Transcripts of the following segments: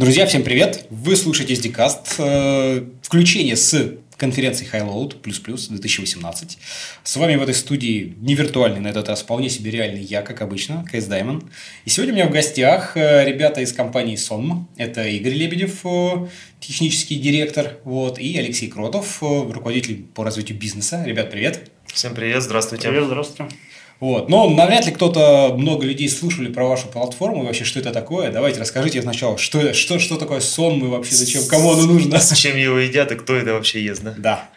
Друзья, всем привет! Вы слушаете SDCast, э, включение с конференции Highload плюс плюс 2018. С вами в этой студии не виртуальный, на этот раз вполне себе реальный я, как обычно, КС Даймон. И сегодня у меня в гостях э, ребята из компании Sonm. Это Игорь Лебедев, э, технический директор, вот, и Алексей Кротов, руководитель по развитию бизнеса. Ребят, привет! Всем привет, здравствуйте. Привет, здравствуйте. Вот. Но навряд ли кто-то, много людей слушали про вашу платформу, и вообще, что это такое. Давайте расскажите сначала, что, что, что такое сон, и вообще зачем, кому оно нужно. С чем его едят и кто это вообще ест, да? Да.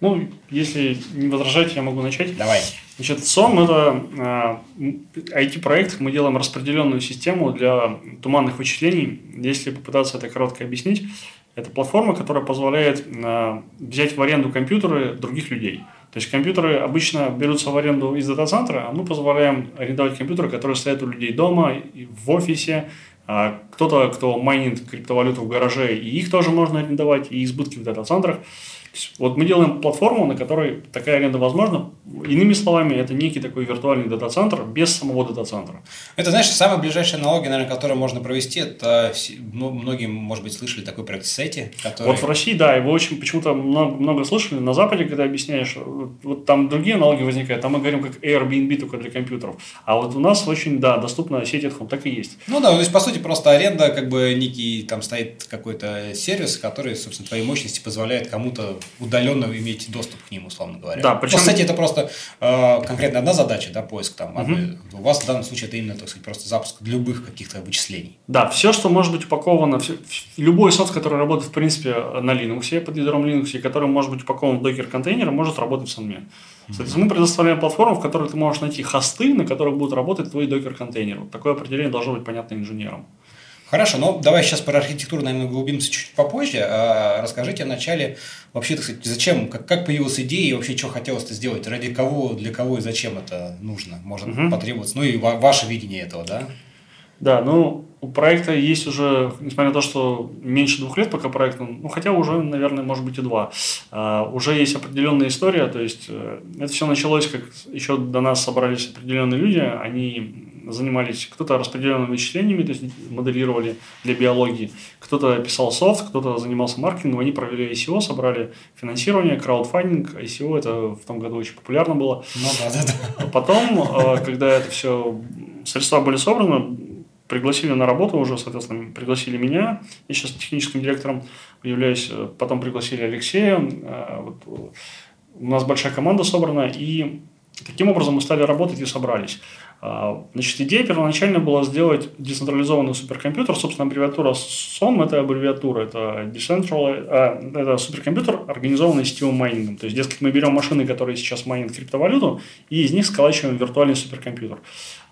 Ну, если не возражаете, я могу начать. Давай. Значит, СОМ – это э, IT-проект. Мы делаем распределенную систему для туманных вычислений. Если попытаться это коротко объяснить, это платформа, которая позволяет э, взять в аренду компьютеры других людей – то есть компьютеры обычно берутся в аренду из дата-центра, а мы позволяем арендовать компьютеры, которые стоят у людей дома, в офисе, а кто-то, кто майнит криптовалюту в гараже, и их тоже можно арендовать, и избытки в дата-центрах. Вот мы делаем платформу, на которой такая аренда возможна. Иными словами, это некий такой виртуальный дата-центр без самого дата-центра. Это, знаешь, самая ближайшая аналогия, наверное, которую можно провести, это ну, многие, может быть, слышали такой проект Сети. Который... Вот в России, да, его очень почему-то много, много слышали. На Западе, когда объясняешь, вот там другие аналоги возникают. Там мы говорим как Airbnb только для компьютеров. А вот у нас очень, да, доступна сеть home, так и есть. Ну да, то есть, по сути, просто аренда, как бы некий, там стоит какой-то сервис, который, собственно, твоей мощности позволяет кому-то удаленно иметь доступ к ним, условно говоря. Да, причем... Ну, кстати, это просто э, конкретно одна задача, да, поиск там. Угу. У вас в данном случае это именно, так сказать, просто запуск любых каких-то вычислений. Да, все, что может быть упаковано, все, любой софт, который работает, в принципе, на Linux, под ядром Linux, и который может быть упакован в докер-контейнер, может работать в Сонме. Соответственно, мы предоставляем платформу, в которой ты можешь найти хосты, на которых будут работать твои докер-контейнеры. Вот такое определение должно быть понятно инженерам. Хорошо, но давай сейчас про архитектуру, наверное, углубимся чуть попозже. А расскажите вначале вообще, так сказать, зачем, как, как появилась идея и вообще, что хотелось это сделать, ради кого, для кого и зачем это нужно, может угу. потребоваться, ну и ва- ваше видение этого, да? Да, ну, у проекта есть уже, несмотря на то, что меньше двух лет пока проекту, ну, хотя уже, наверное, может быть и два, uh, уже есть определенная история, то есть uh, это все началось, как еще до нас собрались определенные люди, они занимались кто-то распределенными вычислениями, то есть моделировали для биологии, кто-то писал софт, кто-то занимался маркетингом, они провели ICO, собрали финансирование, краудфандинг, ICO это в том году очень популярно было. Ну да, да, да. Потом, э, когда это все, средства были собраны, пригласили на работу уже, соответственно, пригласили меня, я сейчас техническим директором являюсь, э, потом пригласили Алексея, э, вот, у нас большая команда собрана, и таким образом мы стали работать и собрались. А, значит, идея первоначально была сделать децентрализованный суперкомпьютер. Собственно, аббревиатура SOM – это аббревиатура, это, decentralized, а, это суперкомпьютер, организованный сетевым майнингом. То есть, дескать, мы берем машины, которые сейчас майнят криптовалюту, и из них сколачиваем виртуальный суперкомпьютер.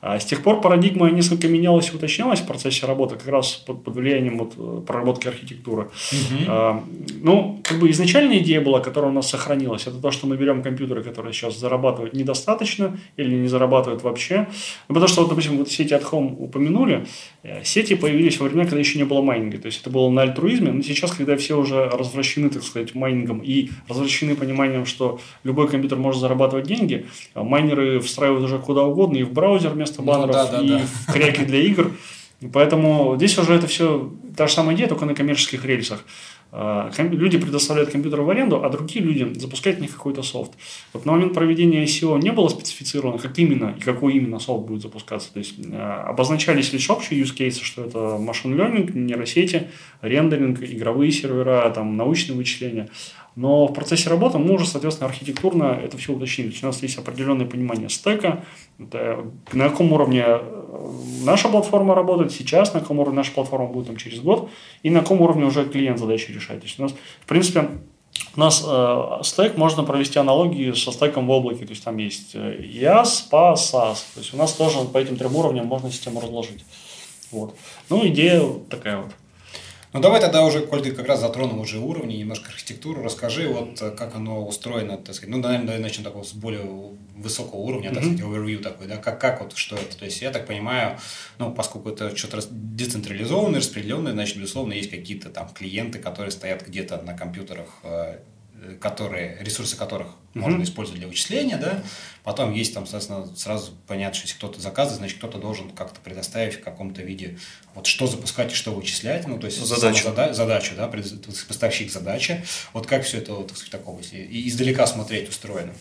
А с тех пор парадигма несколько менялась и уточнялась в процессе работы, как раз под, под влиянием вот, э, проработки архитектуры. Угу. А, ну, как бы изначальная идея была, которая у нас сохранилась, это то, что мы берем компьютеры, которые сейчас зарабатывают недостаточно или не зарабатывают вообще. Ну, потому что, вот, допустим, вот сети от Home упомянули, э, сети появились во времена, когда еще не было майнинга. То есть это было на альтруизме, но сейчас, когда все уже развращены, так сказать, майнингом и развращены пониманием, что любой компьютер может зарабатывать деньги, а майнеры встраивают уже куда угодно и в браузер вместо вместо баннеров ну, да, да, и да. в креки для игр. Поэтому здесь уже это все та же самая идея, только на коммерческих рельсах. А, люди предоставляют компьютеры в аренду, а другие люди запускают в них какой-то софт. Вот на момент проведения ICO не было специфицировано, как именно и какой именно софт будет запускаться. То есть а, обозначались лишь общие use cases, что это машин learning, нейросети, рендеринг, игровые сервера, там, научные вычисления. Но в процессе работы мы уже, соответственно, архитектурно это все уточнили. У нас есть определенное понимание стека, это на каком уровне э, наша платформа работает сейчас, на каком уровне наша платформа будет там, через год, и на каком уровне уже клиент задачи решает. То есть у нас, в принципе, у нас э, стек можно провести аналогии со стеком в облаке. То есть там есть IaaS, PaaS, SaaS. То есть у нас тоже по этим трем уровням можно систему разложить. Вот. Ну, идея такая вот. Ну, давай тогда уже, коль ты как раз затронул уже уровни, немножко архитектуру, расскажи, вот э, как оно устроено, так сказать, ну, наверное, давай начнем такого с более высокого уровня, mm-hmm. так сказать, overview такой, да, как, как вот, что это, то есть, я так понимаю, ну, поскольку это что-то децентрализованное, распределенное, значит, безусловно, есть какие-то там клиенты, которые стоят где-то на компьютерах э, которые, ресурсы которых mm-hmm. можно использовать для вычисления, да. Потом есть там, соответственно, сразу понятно, что если кто-то заказывает, значит, кто-то должен как-то предоставить в каком-то виде, вот что запускать и что вычислять, ну, то есть задачу, зада- задачу да, поставщик задачи. Вот как все это, вот, так сказать, такого, и издалека смотреть устроено.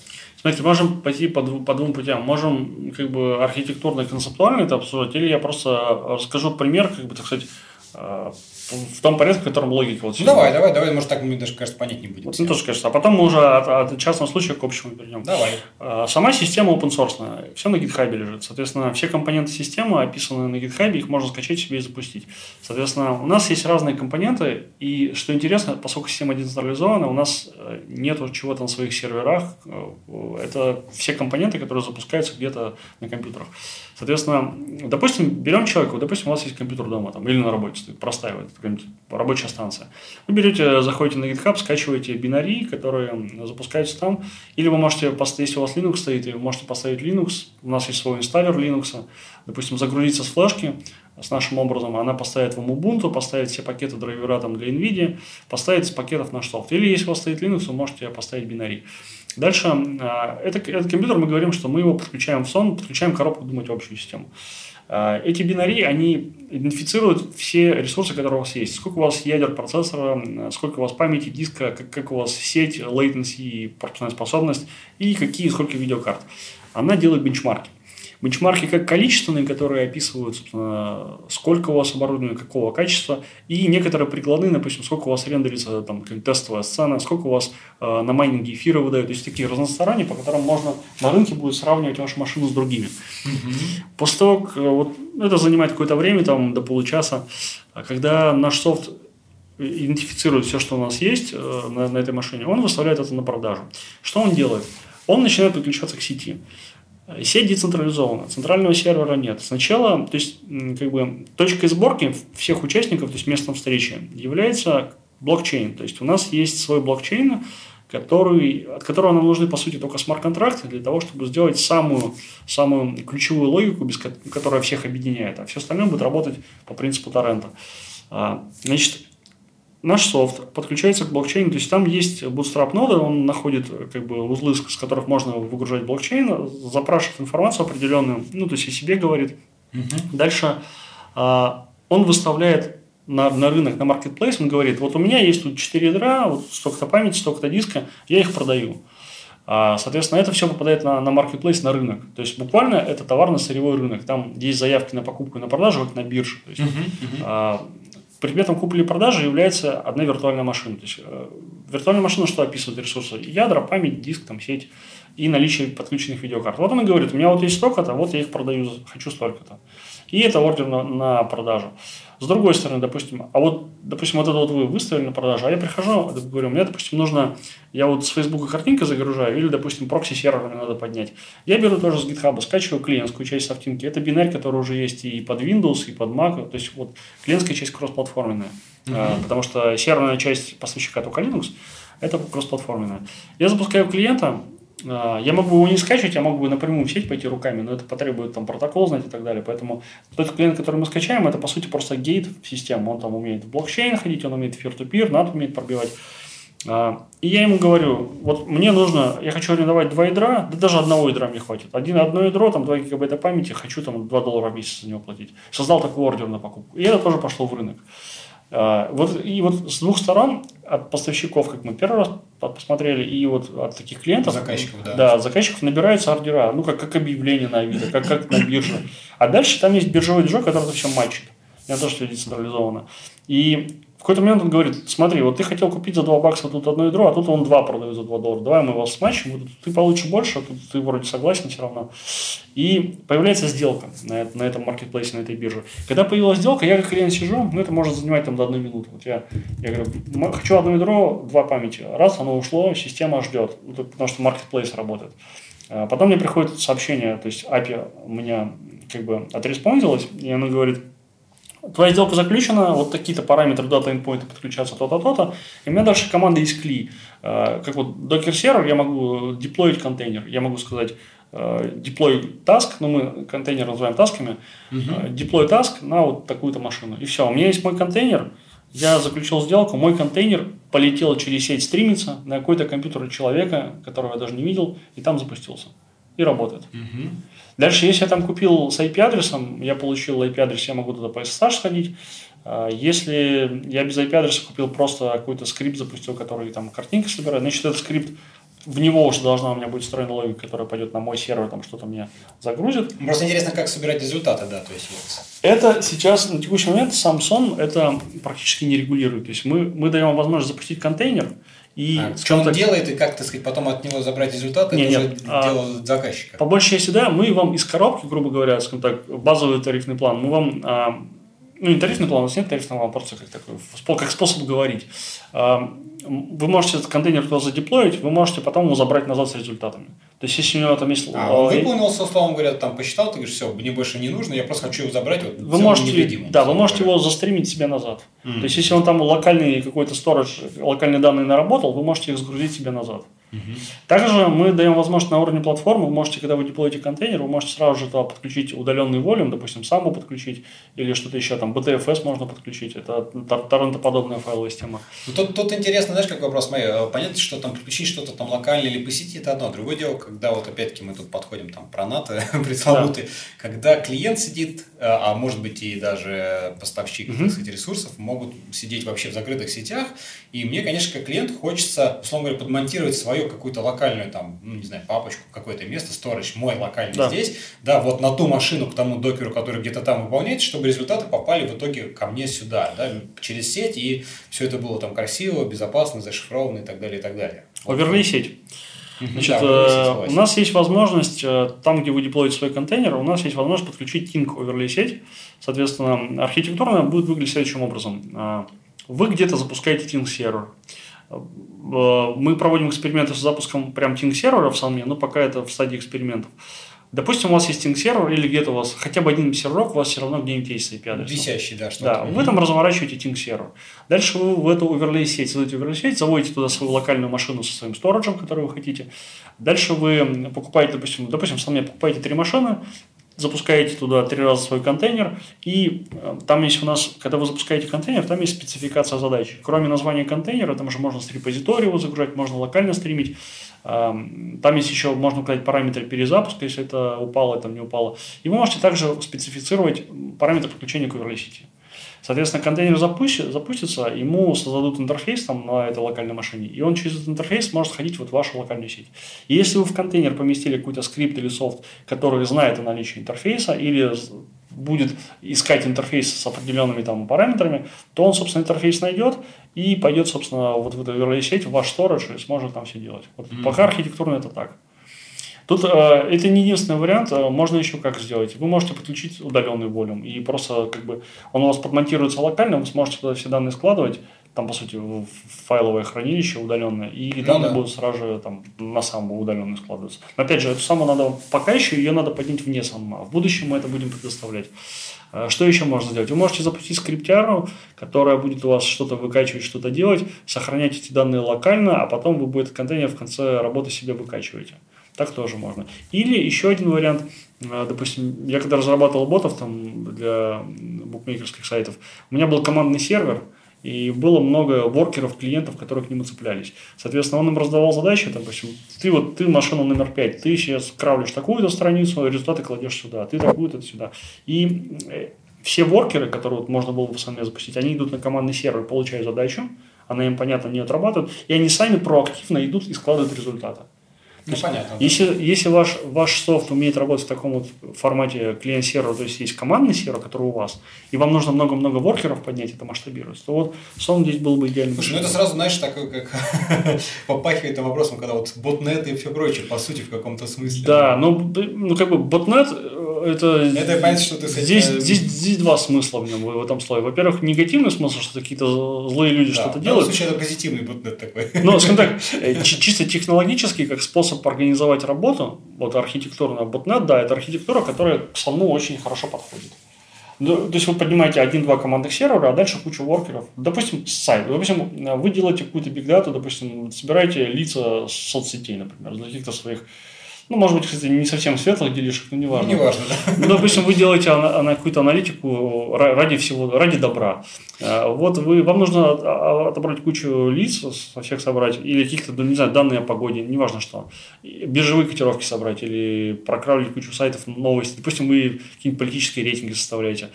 Смотрите, можем пойти по, по двум путям. Можем как бы архитектурно и концептуально это обсуждать, или я просто расскажу пример, как бы, так сказать, э, в том порядке, в котором логика. Вот ну, давай, давай, давай, может, так мы даже, кажется, понять не будем. Вот, ну, тоже, кажется. А потом мы уже от, от частного случая к общему перейдем. Давай. А, сама система open source, все на GitHub лежит. Соответственно, все компоненты системы описаны на GitHub, их можно скачать себе и запустить. Соответственно, у нас есть разные компоненты, и что интересно, поскольку система децентрализована, у нас э, нет чего-то на своих серверах. Э, это все компоненты, которые запускаются где-то на компьютерах. Соответственно, допустим, берем человека, допустим, у вас есть компьютер дома там, или на работе стоит, простая вот, рабочая станция. Вы берете, заходите на GitHub, скачиваете бинарии, которые запускаются там, или вы можете, если у вас Linux стоит, вы можете поставить Linux, у нас есть свой инсталлер Linux, допустим, загрузиться с флешки, с нашим образом, она поставит вам Ubuntu, поставит все пакеты драйвера там для NVIDIA, поставит из пакетов наш софт. Или если у вас стоит Linux, вы можете поставить бинарий. Дальше, а, это, этот компьютер, мы говорим, что мы его подключаем в сон, подключаем коробку думать общую систему. А, эти бинарии, они идентифицируют все ресурсы, которые у вас есть. Сколько у вас ядер процессора, сколько у вас памяти, диска, как, как у вас сеть, latency, пропускная способность и какие, сколько видеокарт. Она делает бенчмарки. Бенчмарки как количественные, которые описывают, собственно, сколько у вас оборудования, какого качества, и некоторые прикладные, допустим, сколько у вас рендерится там, тестовая сцена, сколько у вас э, на майнинге эфира выдают. То есть такие разносторонние, по которым можно на рынке будет сравнивать вашу машину с другими. Mm-hmm. После того, как, вот, это занимает какое-то время, там, до получаса, а когда наш софт идентифицирует все, что у нас есть э, на, на этой машине, он выставляет это на продажу. Что он делает? Он начинает подключаться к сети. Сеть децентрализована, центрального сервера нет. Сначала, то есть, как бы, точкой сборки всех участников, то есть местом встречи, является блокчейн. То есть, у нас есть свой блокчейн, который, от которого нам нужны, по сути, только смарт-контракты для того, чтобы сделать самую, самую ключевую логику, без которая всех объединяет. А все остальное будет работать по принципу торрента. А, значит, наш софт подключается к блокчейну, то есть там есть bootstrap нода, он находит как бы узлы, с которых можно выгружать блокчейн, запрашивает информацию определенную, ну то есть о себе говорит. Угу. Дальше а, он выставляет на, на рынок, на marketplace, он говорит, вот у меня есть тут 4 ядра, вот столько-то памяти, столько-то диска, я их продаю. А, соответственно, это все попадает на, на marketplace, на рынок. То есть, буквально это товарно-сырьевой рынок. Там есть заявки на покупку и на продажу, как на бирже. То есть, uh-huh, uh-huh. А, предметом купли-продажи является одна виртуальная машина. То есть, э, виртуальная машина что описывает ресурсы? Ядра, память, диск, там, сеть и наличие подключенных видеокарт. Вот он и говорит, у меня вот есть столько-то, вот я их продаю, хочу столько-то. И это ордер на, на продажу. С другой стороны, допустим, а вот, допустим, вот это вот вы выставили на продажу, а я прихожу, говорю, мне, допустим, нужно, я вот с Фейсбука картинка загружаю, или, допустим, прокси-сервер мне надо поднять. Я беру тоже с GitHub, скачиваю клиентскую часть софтинки. Это бинарь, который уже есть и под Windows, и под Mac. То есть, вот клиентская часть кроссплатформенная. Uh-huh. Потому что серверная часть поставщика только Linux, это кроссплатформенная. Я запускаю клиента, а, я могу его не скачивать, я могу бы напрямую в сеть пойти руками, но это потребует там протокол знать и так далее. Поэтому тот клиент, который мы скачаем, это по сути просто гейт в систему. Он там умеет в блокчейн ходить, он умеет peer-to-peer, NAT умеет пробивать. А, и я ему говорю, вот мне нужно, я хочу арендовать два ядра, да даже одного ядра мне хватит. Один, одно ядро, там 2 гигабайта памяти, хочу там 2 доллара в месяц за него платить. Создал такой ордер на покупку. И это тоже пошло в рынок. А, вот, и вот с двух сторон, от поставщиков, как мы первый раз посмотрели, и вот от таких клиентов, заказчиков, да. да, от заказчиков набираются ордера, ну, как, как объявление на Авито, как, как на бирже. А дальше там есть биржевой движок, который это все матчит. Это тоже все децентрализовано. И какой-то момент он говорит, смотри, вот ты хотел купить за 2 бакса тут одно ядро, а тут он 2 продает за 2 доллара. Давай мы его смачим, вот ты получишь больше, а тут ты вроде согласен все равно. И появляется сделка на, на этом маркетплейсе, на этой бирже. Когда появилась сделка, я как клиент сижу, ну это может занимать там до одной минуты. Вот я, я говорю, хочу одно ядро, два памяти. Раз, оно ушло, система ждет, потому что маркетплейс работает. А потом мне приходит сообщение, то есть API у меня как бы отреспондилось, и оно говорит, твоя сделка заключена, вот такие-то параметры дата endpoint подключаться, то-то, то-то. И у меня дальше команда из CLI. Э, как вот Docker сервер, я могу деплоить контейнер. Я могу сказать э, deploy task, ну мы контейнер называем тасками, uh-huh. deploy task на вот такую-то машину. И все, у меня есть мой контейнер, Я заключил сделку, мой контейнер полетел через сеть стримиться на какой-то компьютер человека, которого я даже не видел, и там запустился. И работает. Мгм. Дальше, если я там купил с IP-адресом, я получил IP-адрес, я могу туда по SSH сходить. А, Если я без IP-адреса купил просто какой-то скрипт, запустил, который там картинки собирает, значит, этот скрипт, в него уже должна у меня быть встроена логика, которая пойдет на мой сервер, там что-то мне загрузит. Просто интересно, как собирать результаты, да, то есть вот. Это сейчас, на текущий момент, Samsung это практически не регулирует. То есть мы, мы даем возможность запустить контейнер, и А, что он делает и как, так сказать, потом от него забрать результаты, Не, это нет, уже а, дело заказчика. По большей части, да, мы вам из коробки, грубо говоря, скажем так, базовый тарифный план, мы вам, а, ну не тарифный план, у нас нет тарифного плана, просто как такой, как способ говорить. Вы можете этот контейнер туда задеплоить, вы можете потом его забрать назад с результатами. То есть, если у него там есть... А, он выполнился, условно говоря, там посчитал, ты говоришь, все, мне больше не нужно, я просто хочу его забрать. Вот, Вы можете, да, вы можете говоря. его застримить себе назад. Мгм. То есть, если он там локальный какой-то сторож, локальные данные наработал, вы можете их загрузить себе назад. Мгм. Также мы даем возможность на уровне платформы, вы можете, когда вы деплоите контейнер, вы можете сразу же туда подключить удаленный волюм, допустим, саму подключить, или что-то еще, там, BTFS можно подключить, это тор- торрентоподобная файловая система. Ну, тут, тут интересно, знаешь, как вопрос мой. э, Понятно, что там подключить что-то там локально или по сети это одно. Другое дело, когда вот опять-таки мы тут подходим там про НАТО пресловутый, когда клиент сидит, э, а может быть и даже поставщик так сказать, ресурсов могут сидеть вообще в закрытых сетях. И мне, конечно, как клиент хочется, условно говоря, подмонтировать свою какую-то локальную там, ну, не знаю, папочку, какое-то место, сторож мой локальный Да. здесь, да, вот на ту машину, к тому докеру, который где-то там выполняется, чтобы результаты попали в итоге ко мне сюда, да, через сеть, и все это было там красиво, безопасно, зашифровано и так далее, и так далее. Оверлей сеть. Мгм, Значит, да, сеть, э, у нас есть возможность, э, там, где вы деплоите свой контейнер, у нас есть возможность подключить Ting оверлей сеть. Соответственно, архитектурно будет выглядеть следующим образом. Э, Вы где-то запускаете Ting сервер. Э, Мы проводим эксперименты с запуском прям Ting сервера в Салме, но пока это в стадии экспериментов. Допустим, у вас есть Ting сервер или где-то у вас хотя бы один серверок, у вас все равно где-нибудь есть с IP-адресом. Висящий, да, что-то. Да, вы там разворачиваете Ting сервер. Дальше вы в эту оверлей сеть, создаете оверлей сеть, заводите туда свою локальную машину со своим сториджем, который вы хотите. Дальше вы покупаете, допустим, допустим, сами покупаете три машины, запускаете туда три раза свой контейнер, и э, там есть у нас, когда вы запускаете контейнер, там есть спецификация задач. Кроме названия контейнера, там же можно с репозитория его загружать, можно локально стримить. Эм, Там есть еще, можно указать параметры перезапуска, если это упало, там не упало. И вы можете также специфицировать параметры подключения к сети. Соответственно, контейнер запусти- запустится, ему создадут интерфейс там на этой локальной машине, и он через этот интерфейс может ходить вот в вашу локальную сеть. И если вы в контейнер поместили какой-то скрипт или софт, который знает о наличии интерфейса, или будет искать интерфейс с определенными там параметрами, то он, собственно, интерфейс найдет и пойдет, собственно, вот в эту оверлей сеть, в ваш сторож и сможет там все делать. Вот Мгм. Пока архитектурно это так. Тут э, это не единственный вариант, э, можно еще как сделать. Вы можете подключить удаленный волюм, и просто как бы он у вас подмонтируется локально, вы сможете туда все данные складывать, там, по сути, в файловое хранилище удаленное, и Ну данные да. будут сразу же там на саму удаленную складываться. Но опять же, эту саму надо, пока еще ее надо поднять вне сама. В будущем мы это будем предоставлять. Э, Что еще можно сделать? Вы можете запустить скриптяру, которая будет у вас что-то выкачивать, что-то делать, сохранять эти данные локально, а потом вы будет контейнер в конце работы себе выкачиваете. Так тоже можно. Или еще один вариант, э, допустим, я когда разрабатывал ботов там для букмекерских сайтов, у меня был командный сервер, и было много воркеров, клиентов, которые к нему цеплялись. Соответственно, он им раздавал задачи, там, допустим, ты вот, ты машина номер пять, ты сейчас кравлишь такую-то страницу, результаты кладешь сюда, ты такую-то сюда. И э, все воркеры, которые вот можно было бы сами запустить, они идут на командный сервер, получают задачу, она им, понятно, не отрабатывает, и они сами проактивно идут и складывают результаты. Ну, понятно. Если, если ваш, ваш софт умеет работать в таком вот формате клиент-сервера, то есть есть командный сервер, который у вас, и вам нужно много-много воркеров поднять, это масштабируется, то вот сон здесь был бы идеальный. Слушай, ну это сразу, знаешь, такой, как попахивает вопросом, когда вот ботнет и все прочее, по сути, в каком-то смысле. Да, ну, ну как бы ботнет э, это... Это понятно, что ты с этим- здесь, здесь, здесь два смысла в нем, в этом слое. Во-первых, негативный смысл, что какие-то злые люди Да, что-то в данном делают. случае это позитивный ботнет такой. Ну, скажем так, э, чи- чисто технологически, как способ организовать работу, вот архитектурная ботнет, да, это архитектура, которая к слону очень хорошо подходит. То есть вы поднимаете один-два командных сервера, а дальше кучу воркеров. Допустим, сайт. Допустим, вы делаете какую-то бигдату, допустим, собираете лица соцсетей, например, для каких-то своих ну, может быть, кстати, не совсем светлых делишек, но не важно. Ну, не важно, да. Ну, допустим, вы делаете какую-то аналитику ради всего, ради добра. А, Вот вы, вам нужно а- отобрать кучу лиц, со всех собрать, или каких-то, ну, не знаю, данные о погоде, неважно что. Биржевые котировки собрать, или прокравлить кучу сайтов, новости. Допустим, вы какие-нибудь политические рейтинги составляете.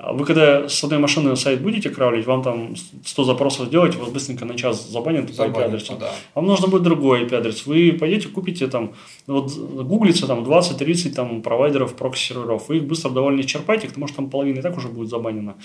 А Вы когда с одной машины сайт будете кравлить, вам там 100 запросов сделать, вас быстренько на час забанят по IP-адресу. да. Вам нужно будет другой IP-адрес. Вы пойдете, купите там, вот гуглится там 20-30 там провайдеров прокси-серверов. Вы их быстро довольно исчерпаете, потому что там половина и так уже будет забанена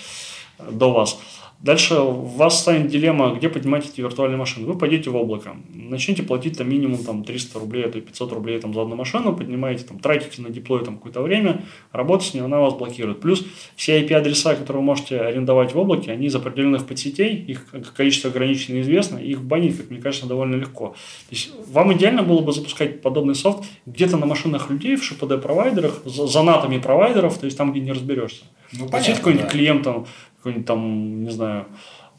до вас. Дальше у вас станет дилемма, где поднимать эти виртуальные машины. Вы пойдете в облако, начнете платить там минимум там, 300 рублей, а то и 500 рублей там, за одну машину, поднимаете, там, тратите на диплой там, какое-то время, работать с ней, она вас блокирует. Плюс все IP-адреса, которые вы можете арендовать в облаке, они из определенных подсетей, их количество ограничено известно, их банить, как мне кажется, довольно легко. То есть вам идеально было бы запускать подобный софт где-то на машинах людей, в ШПД-провайдерах, за натами провайдеров, то есть там, где не разберешься. Ну, понятно, какой-нибудь да. клиент, там, какой-нибудь там, не знаю,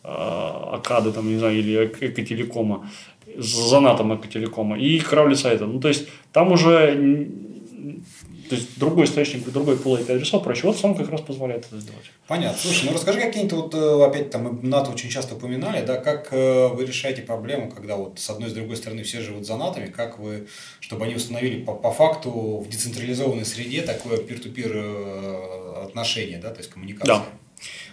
а, Акады, там, не знаю, или Эк- Экотелекома, за натом Экотелекома, и кравли сайта. Ну, то есть, там уже то есть, другой источник, другой пул IP-адресов, проще. Вот сам как раз позволяет это сделать. Понятно. Слушай, ну расскажи какие-нибудь вот, э, опять там, мы НАТО очень часто упоминали, да, как э, вы решаете проблему, когда вот с одной и с другой стороны все живут за натами, как вы, чтобы они установили по, по факту в децентрализованной среде такое peer-to-peer э, отношение, да, то есть коммуникация. Да.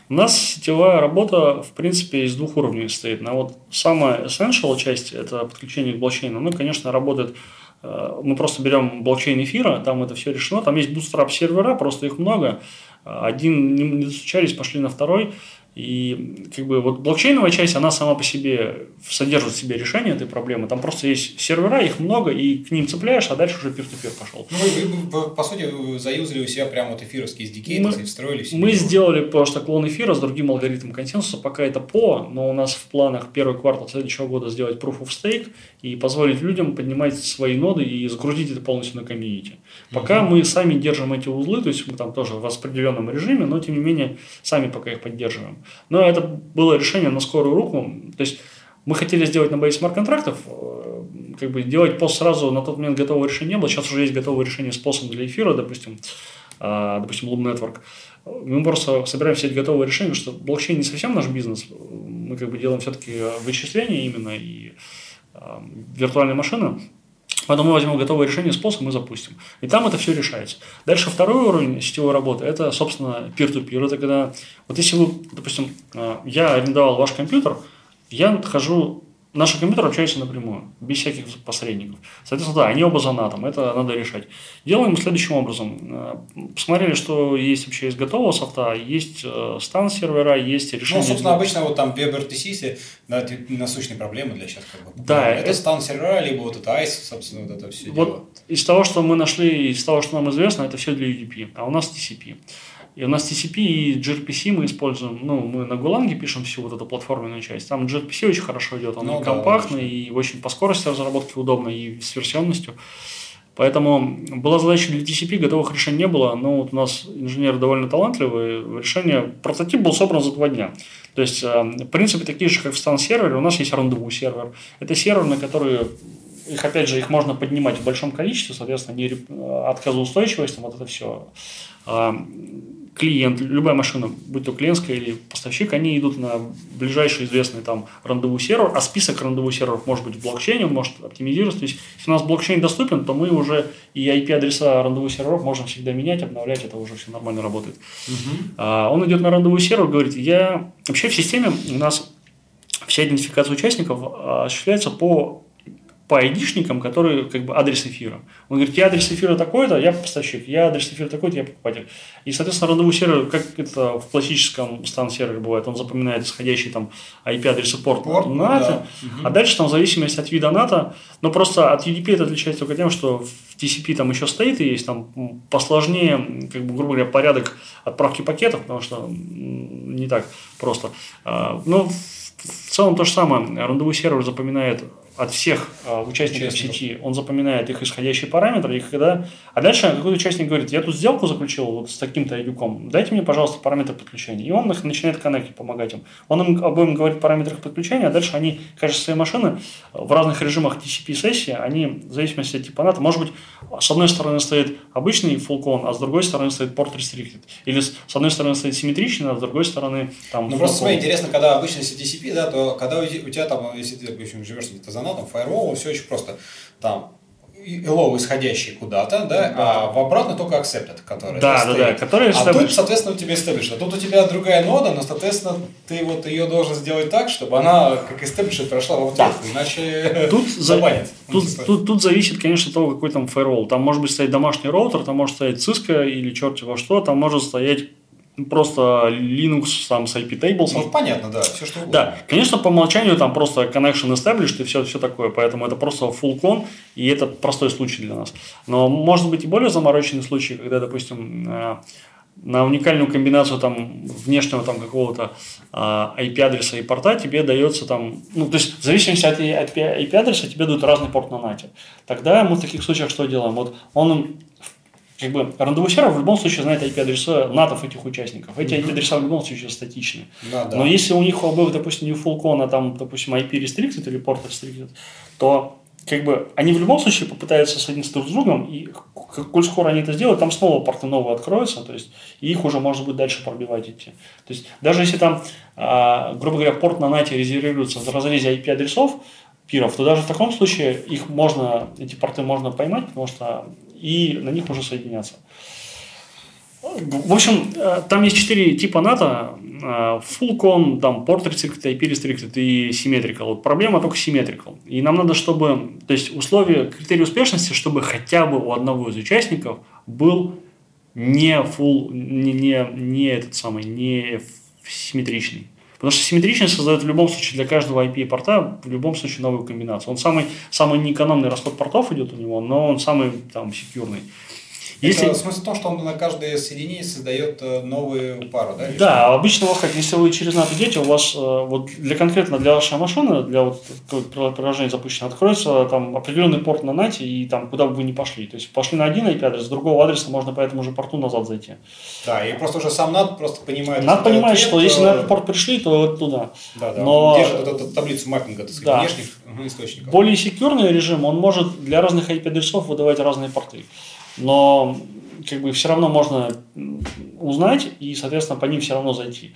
У нас сетевая работа, в принципе, из двух уровней состоит. На вот самая essential часть – это подключение к блокчейну. Ну, конечно, работает мы просто берем блокчейн эфира, там это все решено, там есть bootstrap сервера, просто их много. Один не не достучались, пошли на второй. И как бы вот блокчейновая часть, она сама по себе содержит в себе решение этой проблемы. Там просто есть сервера, их много, и к ним цепляешь, а дальше уже peer-to-peer пошел. Ну, вы, вы, по, сути, вы заюзали у себя прямо вот эфировский SDK, Мы- так встроили себе Мы сделали просто клон эфира с другим алгоритмом консенсуса, пока это по, но у нас в планах первый квартал следующего года сделать proof of stake и позволить людям поднимать свои ноды и загрузить это полностью на комьюнити. Пока мы сами держим эти узлы, то есть мы там тоже в распределенном режиме, но тем не менее сами пока их поддерживаем. Но это было решение на скорую руку, то есть мы хотели сделать на базе смарт-контрактов, э, как бы делать пост сразу, на тот момент готового решения не было, сейчас уже есть готовое решение с постом для эфира, допустим, а, допустим, Loom Network. Мы просто собираем все эти готовые решения, что блокчейн не совсем наш бизнес. Мы как бы делаем все-таки вычисления именно и а, виртуальные машины. Поэтому мы возьмем готовое решение, способ мы запустим. И там это все решается. Дальше второй уровень сетевой работы – это, собственно, peer-to-peer. Это когда, вот если вы, допустим, а, я арендовал ваш компьютер, я хожу, наши компьютеры общаются напрямую, без всяких посредников. Соответственно, да, они оба за натом, это надо решать. Делаем следующим образом. Э, Посмотрели, что есть вообще из готового софта, есть э, стан сервера, есть решение. Ну, собственно, обычно вот там WebRTC, да, это насущные проблемы для сейчас как бы. Да, это, это- стан сервера, либо вот это ICE, собственно, вот это все дело. Вот из того, что мы нашли, из того, что нам известно, это все для UDP, а у нас TCP. И у нас TCP и gRPC мы используем, ну, мы на Гуланге пишем всю вот эту платформенную часть. Там gRPC очень хорошо идет, он Ну и да, компактный, и очень по скорости разработки удобно, и с версионностью. Поэтому была задача для TCP, готовых решений не было, но вот у нас инженеры довольно талантливые, решение, прототип был собран за два дня. То есть, э, в принципе, такие же, как в стан-сервере, у нас есть рандеву сервер. Это сервер, на который их, опять же, их можно поднимать в большом количестве, соответственно, не э, отказоустойчивость, там вот это все. Клиент, любая машина, будь то клиентская или поставщик, они идут на ближайший известный там рандеву сервер, а список рандеву серверов может быть в блокчейне, он может оптимизироваться. То есть, если у нас блокчейн доступен, то мы уже и IP-адреса рандеву серверов можем всегда менять, обновлять, это уже все нормально работает. А, Он идет на рандеву сервер, говорит, я... Вообще в системе у нас вся идентификация участников а, осуществляется по по айдишникам, которые как бы адрес эфира. Он говорит, я адрес эфира такой-то, я поставщик, я адрес эфира такой-то, я покупатель. И, соответственно, рандеву сервер, как это в классическом стан сервере бывает, он запоминает исходящий там IP-адрес и порт, Порт, на да. НАТО, а дальше там в зависимости от вида НАТО, но просто от UDP это отличается только тем, что в TCP там еще стоит и есть там посложнее, как бы, грубо говоря, порядок отправки пакетов, потому что не так просто. А, Но в в целом то же самое. Рандеву сервер запоминает от всех э, участников, участников сети, он запоминает их исходящие параметры, и когда... А дальше какой-то участник говорит, я тут сделку заключил вот с таким-то айдюком, дайте мне, пожалуйста, параметры подключения. И он их начинает коннектить, помогать им. Он им обоим говорит параметры подключения, а дальше они, кажется, своей машины в разных режимах TCP-сессии, они, в зависимости от типа НАТО, может быть, с одной стороны стоит обычный full con, а с другой стороны стоит порт restricted. Или с, с одной стороны стоит симметричный, а с другой стороны там... Ну, просто смотри, интересно, когда обычно TCP, да, то когда у тебя там, если ты, допустим, живешь где-то за НАТО, firewall, все очень просто. Там hello исходящий куда-то, да, а в обратно только accepted, который да, да, да, который а тут, соответственно, у тебя established. А тут у тебя другая нода, но, соответственно, ты вот ее должен сделать так, чтобы она как established прошла во вторых, да. иначе тут забанят. Тут, тут, тут, тут зависит, конечно, от того, какой там firewall. Там может быть стоять домашний роутер, там может стоять Cisco или черт его что, там может стоять просто Linux там с IP tables. Ну, понятно, да, все что угодно. Да, конечно, по умолчанию там просто connection established и все, все такое, поэтому это просто full con, и это простой случай для нас. Но может быть и более замороченный случай, когда, допустим, э, на уникальную комбинацию там внешнего там какого-то а, IP-адреса и порта тебе дается там, ну, то есть в зависимости от IP-адреса тебе дают разный порт на нате. Тогда мы в таких случаях что делаем? Вот он как бы рандеву сервер в любом случае знает IP-адреса натов этих участников. Эти mm-hmm. IP-адреса в любом случае статичны. Да, да. Но если у них у обоих, допустим, не full а там, допустим, IP restricted или port restricted, то как бы они в любом случае попытаются соединиться друг с другом, и коль скоро они это сделают, там снова порты новые откроются, то есть и их уже можно будет дальше пробивать идти. То есть даже если там, а, грубо говоря, порт на нате резервируется в разрезе IP-адресов, пиров, то даже в таком случае их можно, эти порты можно поймать, потому что и на них уже соединяться. В общем, э, там есть четыре типа НАТО. Э, full con, там, Port Restricted, IP Restricted и Symmetrical. Вот проблема только Symmetrical. И нам надо, чтобы... То есть, условия, критерий успешности, чтобы хотя бы у одного из участников был не full, не, не, не этот самый, не симметричный. Потому что симметричность создает в любом случае для каждого IP-порта в любом случае новую комбинацию. Он самый, самый неэкономный расход портов идет у него, но он самый там секьюрный. Если... Это смысл в том, что он на каждое соединение создает э, новую пару, да? Да, что? обычно вот как, если вы через НАТО идете, у вас э, вот для конкретно для вашей машины, для вот приложения запущено, откроется там определенный порт на нате, и там куда бы вы ни пошли. То есть пошли на один IP-адрес, с другого адреса можно по этому же порту назад зайти. Да, и просто уже сам NAT просто понимает... NAT понимает, ответ, что если на этот порт пришли, то вот туда. Да, да, Но... держит вот эту таблицу маппинга, так сказать, да. внешних источников. Более секьюрный режим, он может для разных IP-адресов выдавать разные порты. Но как бы все равно можно узнать и, соответственно, по ним все равно зайти.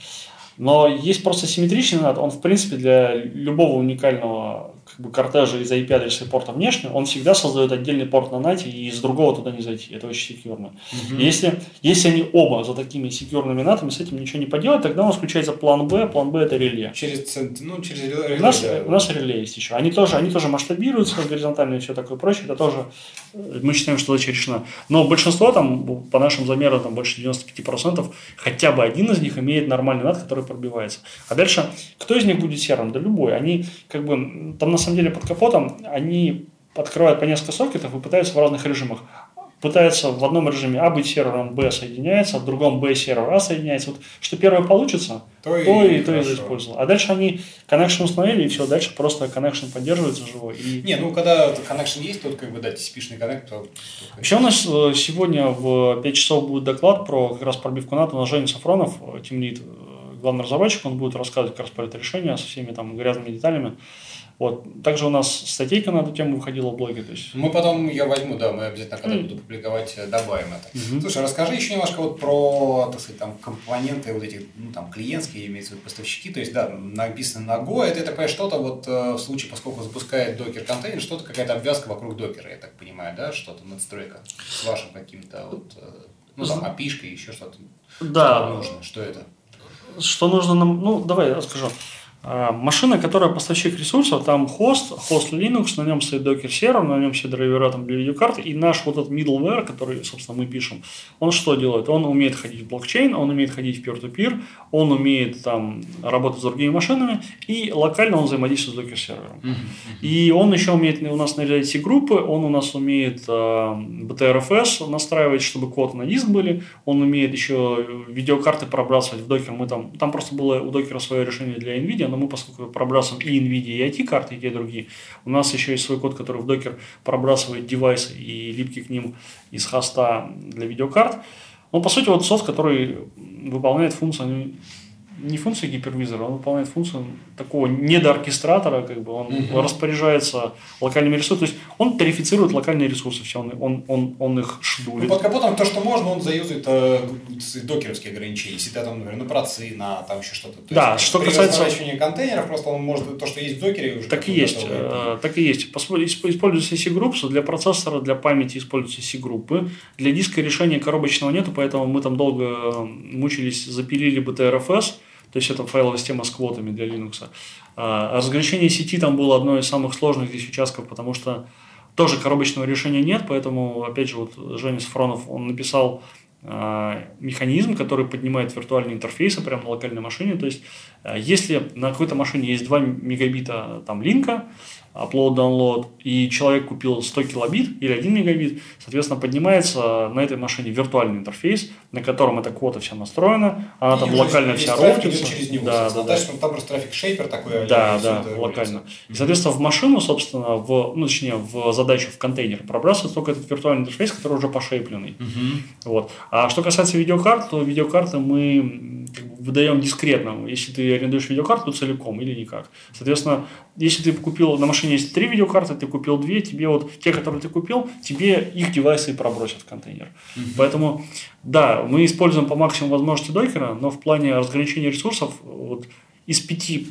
Но есть просто симметричный над, он, в принципе, для любого уникального как бы, кортежа из IP-адреса и порта внешне, он всегда создает отдельный порт на нате, и из другого туда не зайти. Это очень секьюрно. Угу. Если, если они оба за такими секьюрными натами, с этим ничего не поделать, тогда у нас включается план Б. План Б – это реле. Через, ну, через реле, у нас, да. у нас реле есть еще. Они тоже, они тоже масштабируются горизонтально и все такое прочее. Это тоже, мы считаем, что задача решена. Но большинство, там, по нашим замерам, там, больше 95%, хотя бы один из них имеет нормальный нат, который пробивается. А дальше, кто из них будет серым? Да любой. Они, как бы, там на самом деле под капотом, они открывают по несколько сокетов и пытаются в разных режимах. Пытаются в одном режиме А быть сервером, Б соединяется, в другом Б сервер А соединяется. Вот что первое получится, то, то и, и то и использовал. А дальше они connection установили, и все, дальше просто connection поддерживается живой. И... Не, ну когда connection есть, тут как бы дать TCP-шный коннект, то... Вообще у нас э, сегодня в 5 часов будет доклад про как раз пробивку НАТО на Женя Сафронов, тимлит, э, главный разработчик, он будет рассказывать как раз про это решение со всеми там грязными деталями. Вот. Также у нас статейка на эту тему выходила в блоге. То есть... Мы потом ее возьму, да, мы обязательно, когда mm. буду публиковать, э, добавим это. Mm-hmm. Слушай, расскажи еще немножко вот про, так сказать, там, компоненты вот эти, ну, там, клиентские, имеется в виду поставщики, то есть, да, написано на Go, это, понимаю, что-то вот э, в случае, поскольку запускает докер контейнер, что-то, какая-то обвязка вокруг докера, я так понимаю, да, что-то надстройка с вашим каким-то вот, э, ну, там, api еще что-то. Да. Что нужно, что это? Что нужно нам, ну, давай расскажу. А, машина, которая поставщик ресурсов, там хост, хост Linux, на нем стоит докер сервер, на нем все драйвера там для видеокарты, и наш вот этот middleware, который, собственно, мы пишем, он что делает? Он умеет ходить в блокчейн, он умеет ходить в peer-to-peer, он умеет там работать с другими машинами, и локально он взаимодействует с докер сервером. Mm-hmm. И он еще умеет у нас нарезать все группы, он у нас умеет э, BTRFS настраивать, чтобы код на диск были, он умеет еще видеокарты пробрасывать в докер, мы там, там просто было у докера свое решение для NVIDIA, но мы, поскольку пробрасываем и NVIDIA, и IT-карты, и те, и другие, у нас еще есть свой код, который в докер пробрасывает девайсы и липки к ним из хоста для видеокарт. Ну, по сути, вот софт, который выполняет функцию не функция гипервизора, он выполняет функцию такого недооркестратора, как бы он угу. распоряжается локальными ресурсами. То есть он тарифицирует локальные ресурсы, все, он, он, он, он их шдулит. Ну, под капотом то, что можно, он заюзает э, докеровские ограничения. Если ты там, например, на процы, на там еще что-то. То да, есть, что касается... контейнеров, просто он может то, что есть в докере, уже так и есть. Э, так и есть. Используются C-группы, для процессора, для памяти используются C-группы. Для диска решения коробочного нету, поэтому мы там долго мучились, запилили BTRFS, то есть это файловая система с квотами для Linux. А разграничение сети там было одно из самых сложных здесь участков, потому что тоже коробочного решения нет, поэтому, опять же, вот Женя Сафронов, он написал э, механизм, который поднимает виртуальные интерфейсы прямо на локальной машине. То есть, э, если на какой-то машине есть 2 мегабита там линка, upload-download, и человек купил 100 килобит или 1 мегабит, соответственно, поднимается на этой машине виртуальный интерфейс, на котором эта квота вся настроена, она и там локально вся роутится. да, да, да. Там просто трафик шейпер такой. Да, да, локально. И, соответственно, в машину, собственно, в, ну, точнее, в задачу в контейнер пробрасывается только этот виртуальный интерфейс, который уже пошейпленный. Угу. Вот. А что касается видеокарт, то видеокарты мы как бы, выдаем дискретно. Если ты арендуешь видеокарту целиком или никак. Соответственно, если ты купил на машине есть три видеокарты, ты купил две, тебе вот те, которые ты купил, тебе их девайсы и пробросят в контейнер. Mm-hmm. Поэтому, да, мы используем по максимуму возможности докера, но в плане разграничения ресурсов вот, из пяти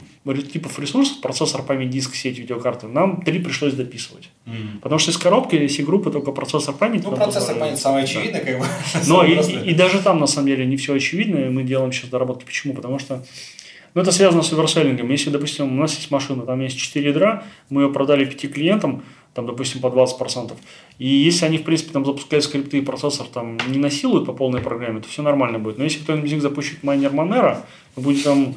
типов ресурсов, процессор, память, диск, сеть, видеокарты, нам три пришлось дописывать. Mm. Потому что из коробки из группы только процессор, память. Ну, процессор, память самое очевидное, да. как бы. Но и, и, и даже там, на самом деле, не все очевидно, и мы делаем сейчас доработки. Почему? Потому что ну, это связано с оверселлингом. Если, допустим, у нас есть машина, там есть 4 ядра, мы ее продали 5 клиентам, там, допустим, по 20%. И если они, в принципе, там запускают скрипты и процессор там не насилуют по полной программе, то все нормально будет. Но если кто-нибудь из них запустит майнер Monero, будет там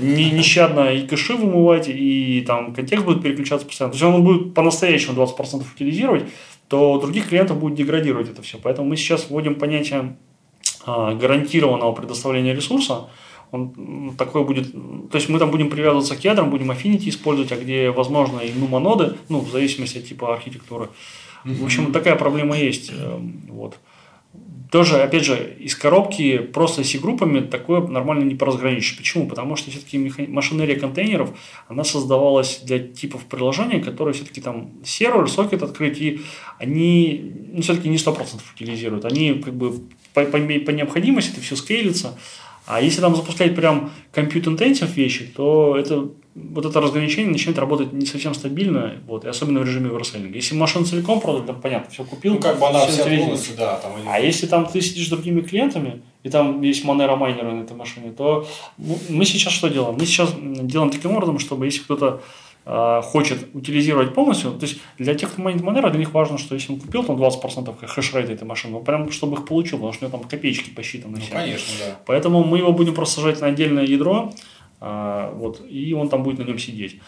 не, нещадно и кэши вымывать, и там контекст будет переключаться постоянно. То есть он будет по-настоящему 20% утилизировать, то других клиентов будет деградировать это все. Поэтому мы сейчас вводим понятие а, гарантированного предоставления ресурса, он такой будет, то есть мы там будем привязываться к ядрам, будем Affinity использовать, а где возможно и NUMA ноды, ну, в зависимости от типа архитектуры. В общем, такая проблема есть. Эм, вот. Тоже, опять же, из коробки просто C-группами такое нормально не поразграничишь. Почему? Потому что все-таки машинерия контейнеров, она создавалась для типов приложения, которые все-таки там сервер, сокет открыть, и они ну, все-таки не 100% утилизируют. Они как бы по, по, по необходимости это все скейлится. А если там запускать прям compute intensive вещи, то это, вот это разграничение начинает работать не совсем стабильно, вот, и особенно в режиме верселлинга. Если машину целиком продать, там понятно, все купил. Ну, как бы она вся полностью, да. Там, а если там ты сидишь с другими клиентами, и там есть Monero майнеры на этой машине, то ну, мы сейчас что делаем? Мы сейчас делаем таким образом, чтобы если кто-то хочет утилизировать полностью, то есть для тех, кто майнит Monero, для них важно, что если он купил там 20% хешрейта этой машины, он прям чтобы их получил, потому что у него там копеечки посчитаны. Ну, все. конечно, да. Поэтому мы его будем просто сажать на отдельное ядро, э, вот, и он там будет на нем сидеть.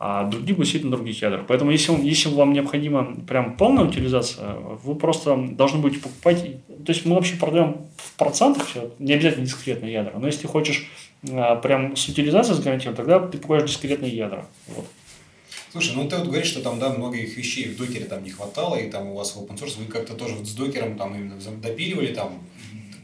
А другие будут сидеть на других ядрах. Поэтому если, он, если вам необходима прям полная утилизация, вы просто должны будете покупать. То есть мы вообще продаем в процентах все, не обязательно дискретные ядра. Но если ты хочешь э, прям с утилизацией сгарантировать, тогда ты покупаешь дискретные ядра. Вот. Слушай, ну ты вот говоришь, что там, да, многих вещей в докере там не хватало, и там у вас в open source вы как-то тоже вот с докером там именно допиливали там,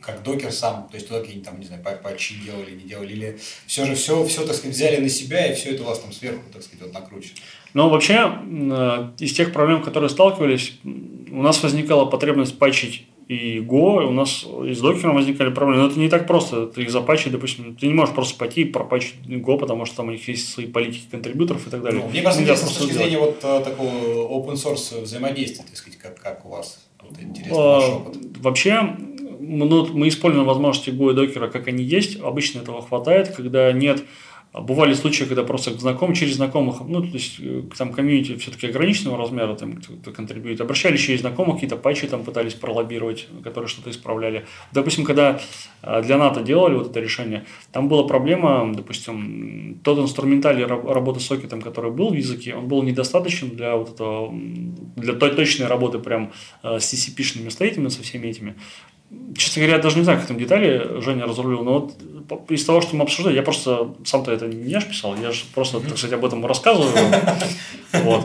как докер сам, то есть туда какие-нибудь там, не знаю, патчи делали, не делали, или все же все, все, так сказать, взяли на себя, и все это у вас там сверху, так сказать, вот накручено? Ну, вообще, э, из тех проблем, которые сталкивались, у нас возникала потребность патчить и Go, у нас и с докером возникали проблемы. Но это не так просто. Ты их запачить, допустим, ты не можешь просто пойти и пропачить Go, потому что там у них есть свои политики контрибьюторов и так далее. Ну, мне просто интересно с точки зрения вот э, такого open source взаимодействия, так сказать, как, как у вас? Вот, интересно ваш а, опыт. Вообще, мы, ну, мы используем возможности Go и докера, как они есть. Обычно этого хватает, когда нет а бывали случаи, когда просто знакомые, через знакомых, ну, то есть, э, там, комьюнити все-таки ограниченного размера, там, кто контрибьюет, обращались через знакомых, какие-то патчи там пытались пролоббировать, которые что-то исправляли. Допустим, когда э, для НАТО делали вот это решение, там была проблема, допустим, тот инструменталь работы сокетом, который был в языке, он был недостаточен для вот этого, для той точной работы прям э, с TCP-шными стейтами, со всеми этими. Честно говоря, я даже не знаю, как там детали Женя разрулил, но вот из того, что мы обсуждали, я просто сам-то это не я ж писал, я же просто, так сказать, об этом рассказываю. Вот.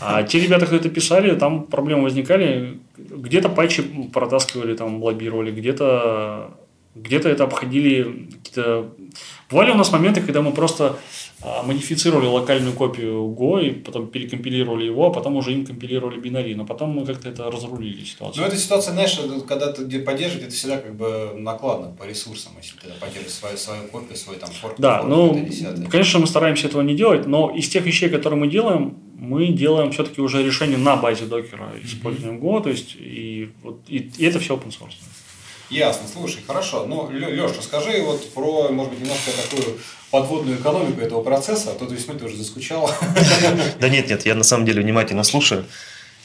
А те ребята, кто это писали, там проблемы возникали. Где-то патчи протаскивали, там лоббировали, где-то где-то это обходили. Бывали у нас моменты, когда мы просто модифицировали локальную копию Go и потом перекомпилировали его, а потом уже им компилировали бинари. Но потом мы как-то это разрулили ситуацию. Ну, эта ситуация, знаешь, когда ты поддерживаешь, это всегда как бы накладно по ресурсам, если ты поддерживаешь свою, свою копию, свой там форк. Да, форк, ну, конечно, мы стараемся этого не делать, но из тех вещей, которые мы делаем, мы делаем все-таки уже решение на базе докера, используем Go, то есть и, вот, и, и это все open source. Ясно, слушай, хорошо. Ну, Леш, расскажи вот про, может быть, немножко такую подводную экономику этого процесса, а то есть мы тоже заскучал. Да нет, нет, я на самом деле внимательно слушаю.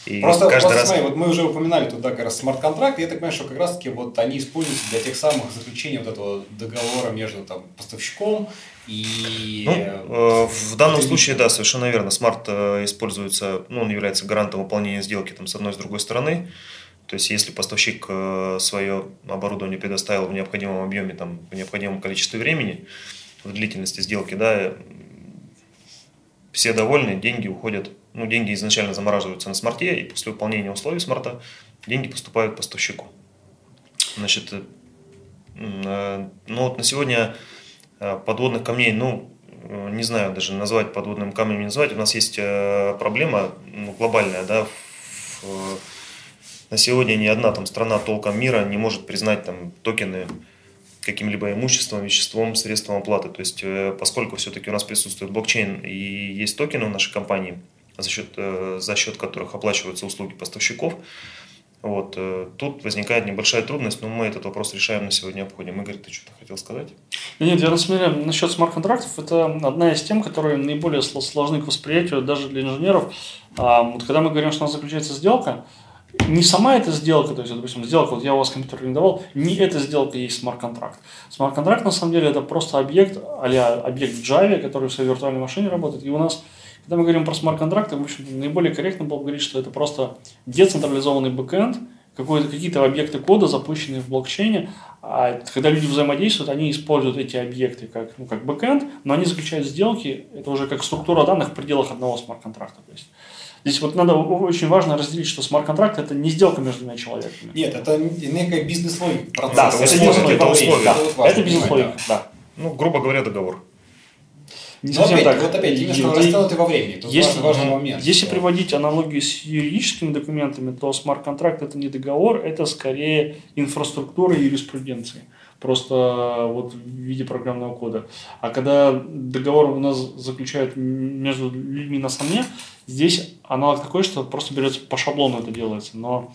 И просто, каждый просто раз... смотри, вот мы уже упоминали туда как раз смарт-контракт, я так понимаю, что как раз таки вот они используются для тех самых заключений вот этого договора между там, поставщиком и... Ну, э, в данном случае, да, совершенно верно. Смарт э, используется, ну, он является гарантом выполнения сделки там, с одной и с другой стороны. То есть, если поставщик э, свое оборудование предоставил в необходимом объеме, там, в необходимом количестве времени, в длительности сделки, да, все довольны, деньги уходят, ну, деньги изначально замораживаются на смарте, и после выполнения условий смарта деньги поступают поставщику. Значит, э, э, ну вот на сегодня подводных камней, ну, не знаю даже назвать подводным камнем, не назвать. У нас есть проблема ну, глобальная, да, на сегодня ни одна там страна толком мира не может признать там токены каким-либо имуществом, веществом, средством оплаты. То есть, э, поскольку все-таки у нас присутствует блокчейн и есть токены в нашей компании, за счет, э, за счет которых оплачиваются услуги поставщиков, вот, э, тут возникает небольшая трудность, но мы этот вопрос решаем на сегодня обходим. Игорь, ты что-то хотел сказать? Нет, я рассмотрел насчет смарт-контрактов. Это одна из тем, которые наиболее сложны к восприятию даже для инженеров. А, вот когда мы говорим, что у нас заключается сделка, не сама эта сделка, то есть, допустим, сделка, вот я у вас компьютер арендовал, не эта сделка есть смарт-контракт. Смарт-контракт, на самом деле, это просто объект, а объект в Java, который в своей виртуальной машине работает. И у нас, когда мы говорим про смарт-контракты, в общем наиболее корректно было бы говорить, что это просто децентрализованный бэкэнд, какие-то объекты кода, запущенные в блокчейне, а когда люди взаимодействуют, они используют эти объекты как, ну, как бэкэнд, но они заключают сделки, это уже как структура данных в пределах одного смарт-контракта. То есть Здесь вот надо очень важно разделить, что смарт-контракт это не сделка между двумя человеками. Нет, это некая бизнес-логика. Да, это, условия, это, условия. Да, это, это бизнес-логика, да. Ну, грубо говоря, договор. Не Но опять, так. вот опять, именно что растянуты во времени. Тут если, важный, важный момент. Если что... приводить аналогию с юридическими документами, то смарт-контракт это не договор, это скорее инфраструктура юриспруденции просто вот в виде программного кода. А когда договор у нас заключают между людьми на самне, здесь аналог такой, что просто берется по шаблону это делается. Но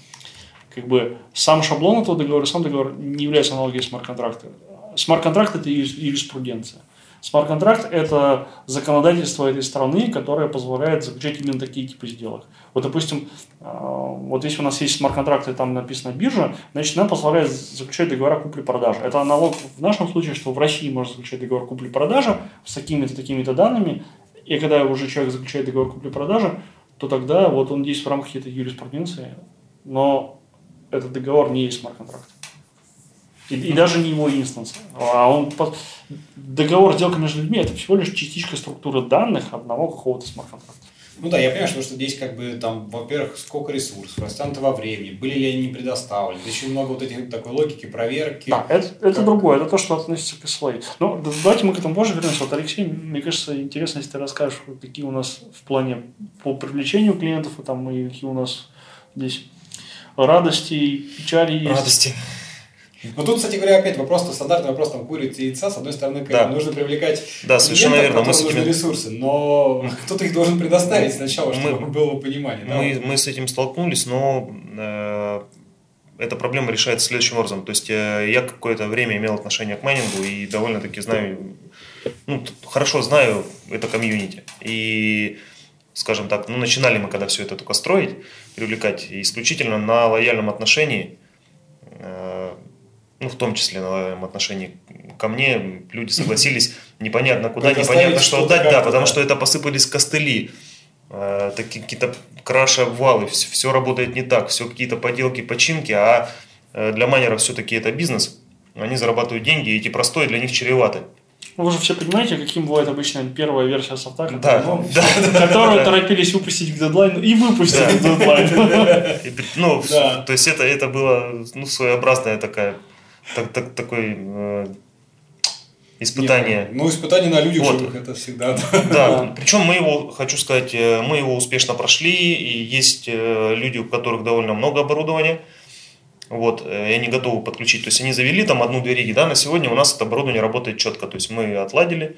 как бы сам шаблон этого договора, сам договор не является аналогией смарт-контракта. Смарт-контракт – это юриспруденция. Смарт-контракт – это законодательство этой страны, которое позволяет заключать именно такие типы сделок. Вот, допустим, а, вот если у нас есть смарт-контракты, там написано биржа, значит, нам позволяет заключать договора купли-продажи. Это аналог в нашем случае, что в России можно заключать договор купли-продажи с такими-то, такими-то данными, и когда уже человек заключает договор купли-продажи, то тогда вот он действует в рамках этой юриспруденции, но этот договор не есть смарт-контракт. И, и даже не его инстанс. А он договор сделка между людьми это всего лишь частичка структуры данных одного какого-то смарт-контракта. Ну да, я понимаю, что, что здесь как бы там, во-первых, сколько ресурсов, растянуто во времени, были ли они не предоставлены, еще много вот этих такой логики, проверки. Да, это, это как... другое, это то, что относится к SLA. Ну, давайте мы к этому позже вернемся. Вот, Алексей, мне кажется, интересно, если ты расскажешь, какие у нас в плане по привлечению клиентов, и, там, и какие у нас здесь радости, печали есть. Радости. Но тут, кстати говоря, опять вопрос, стандартный вопрос там курицы и яйца. С одной стороны, да. нужно привлекать да, совершенно верно. Мы нужны этим... ресурсы, но кто-то их должен предоставить сначала, чтобы мы, было понимание. Мы, да? мы с этим столкнулись, но э, эта проблема решается следующим образом. То есть э, я какое-то время имел отношение к майнингу и довольно-таки знаю, ну, хорошо знаю это комьюнити. И скажем так, ну, начинали мы, когда все это только строить, привлекать исключительно на лояльном отношении э, ну, в том числе на отношении ко мне, люди согласились непонятно куда, непонятно что отдать, да, потому да. что это посыпались костыли, э, такие какие-то краши обвалы, все, все работает не так, все какие-то поделки, починки, а для майнеров все-таки это бизнес, они зарабатывают деньги, и эти простой для них чреваты. Ну, вы же все понимаете, каким бывает обычно первая версия софта, да, ну, да, которую да. торопились выпустить к дедлайну и выпустили да. к дедлайну. Ну, да. то есть это, это было ну, своеобразная такая, так, так, такой э, испытание. Нет, ну, испытание на людях вот. живых это всегда. Да, да. причем мы его, хочу сказать, э, мы его успешно прошли, и есть э, люди, у которых довольно много оборудования, вот, э, и они готовы подключить. То есть они завели там одну-две риги, да, на сегодня у нас это оборудование работает четко. То есть мы отладили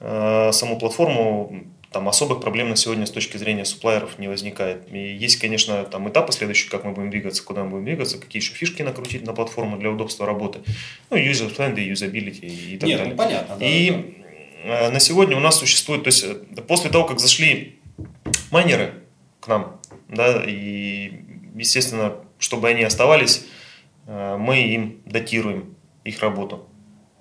э, саму платформу, там особых проблем на сегодня с точки зрения суплайеров не возникает. И есть, конечно, там этапы следующие, как мы будем двигаться, куда мы будем двигаться, какие еще фишки накрутить на платформу для удобства работы. Ну, user-friendly, юзабилити и так Нет, далее. Ну, понятно. Да, и да. на сегодня у нас существует, то есть э, после того, как зашли майнеры к нам, да, и, естественно, чтобы они оставались, э, мы им датируем их работу.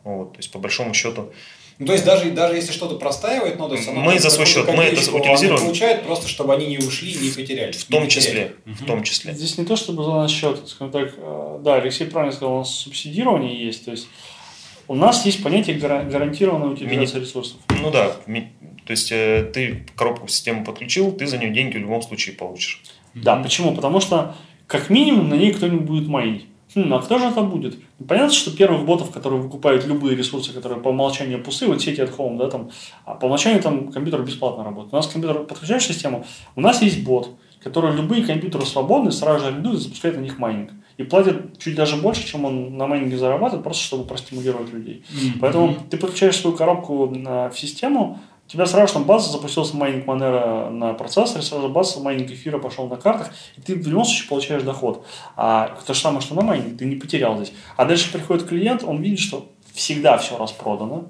Вот, то есть, по большому счету, ну, то есть даже, даже если что-то простаивает, ну, то есть оно мы за свой счет, мы это утилизируем. получают просто, чтобы они не ушли, не потеряли. В том числе, в том числе. Здесь не то, чтобы за наш счет, скажем так, э, да, Алексей правильно сказал, у нас субсидирование есть, то есть у нас есть понятие гарантированной утилизации Мини... ресурсов. Ну да, то есть э, ты коробку в систему подключил, ты за нее деньги в любом случае получишь. Да, почему? Потому что как минимум на ней кто-нибудь будет майнить. Хм, а кто же это будет? Ну, понятно, что первых ботов, которые выкупают любые ресурсы, которые по умолчанию пусы, вот сети от home, да, там, а по умолчанию там компьютер бесплатно работает. У нас компьютер подключаешь систему, у нас есть бот, который любые компьютеры свободные сразу же арендует и запускает на них майнинг. И платит чуть даже больше, чем он на майнинге зарабатывает, просто чтобы простимулировать людей. Mm-hmm. Поэтому ты подключаешь свою коробку в систему, у тебя сразу там бац запустился майнинг Монеро на процессоре, сразу бац майнинг эфира пошел на картах, и ты в любом случае получаешь доход. А то же самое, что на майнинг, ты не потерял здесь. А дальше приходит клиент, он видит, что всегда все распродано,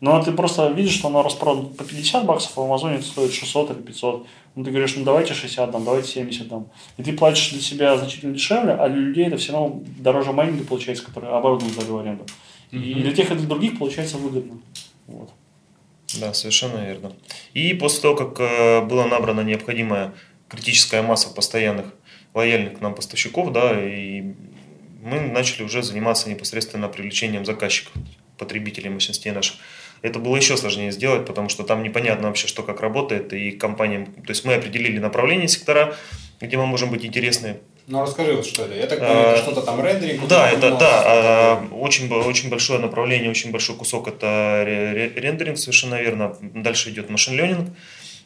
но ты просто видишь, что оно распродано по 50 баксов, а в Амазоне это стоит 600 или 500. Ну, ты говоришь, ну, давайте 60 там, давайте 70 там. И ты платишь для себя значительно дешевле, а для людей это все равно дороже майнинга получается, который оборудован за аренду. Mm-hmm. И для тех и для других получается выгодно. Вот. Да, совершенно верно. И после того, как э, была набрана необходимая критическая масса постоянных лояльных к нам поставщиков, да, и мы начали уже заниматься непосредственно привлечением заказчиков, потребителей мощностей наших. Это было еще сложнее сделать, потому что там непонятно вообще, что как работает, и компаниям, то есть мы определили направление сектора, где мы можем быть интересны ну, расскажи, вот что это. Я так понимаю, это что-то там рендеринг? Да, это, да, а, очень, очень большое направление, очень большой кусок это рендеринг, совершенно верно. Дальше идет машин ленинг,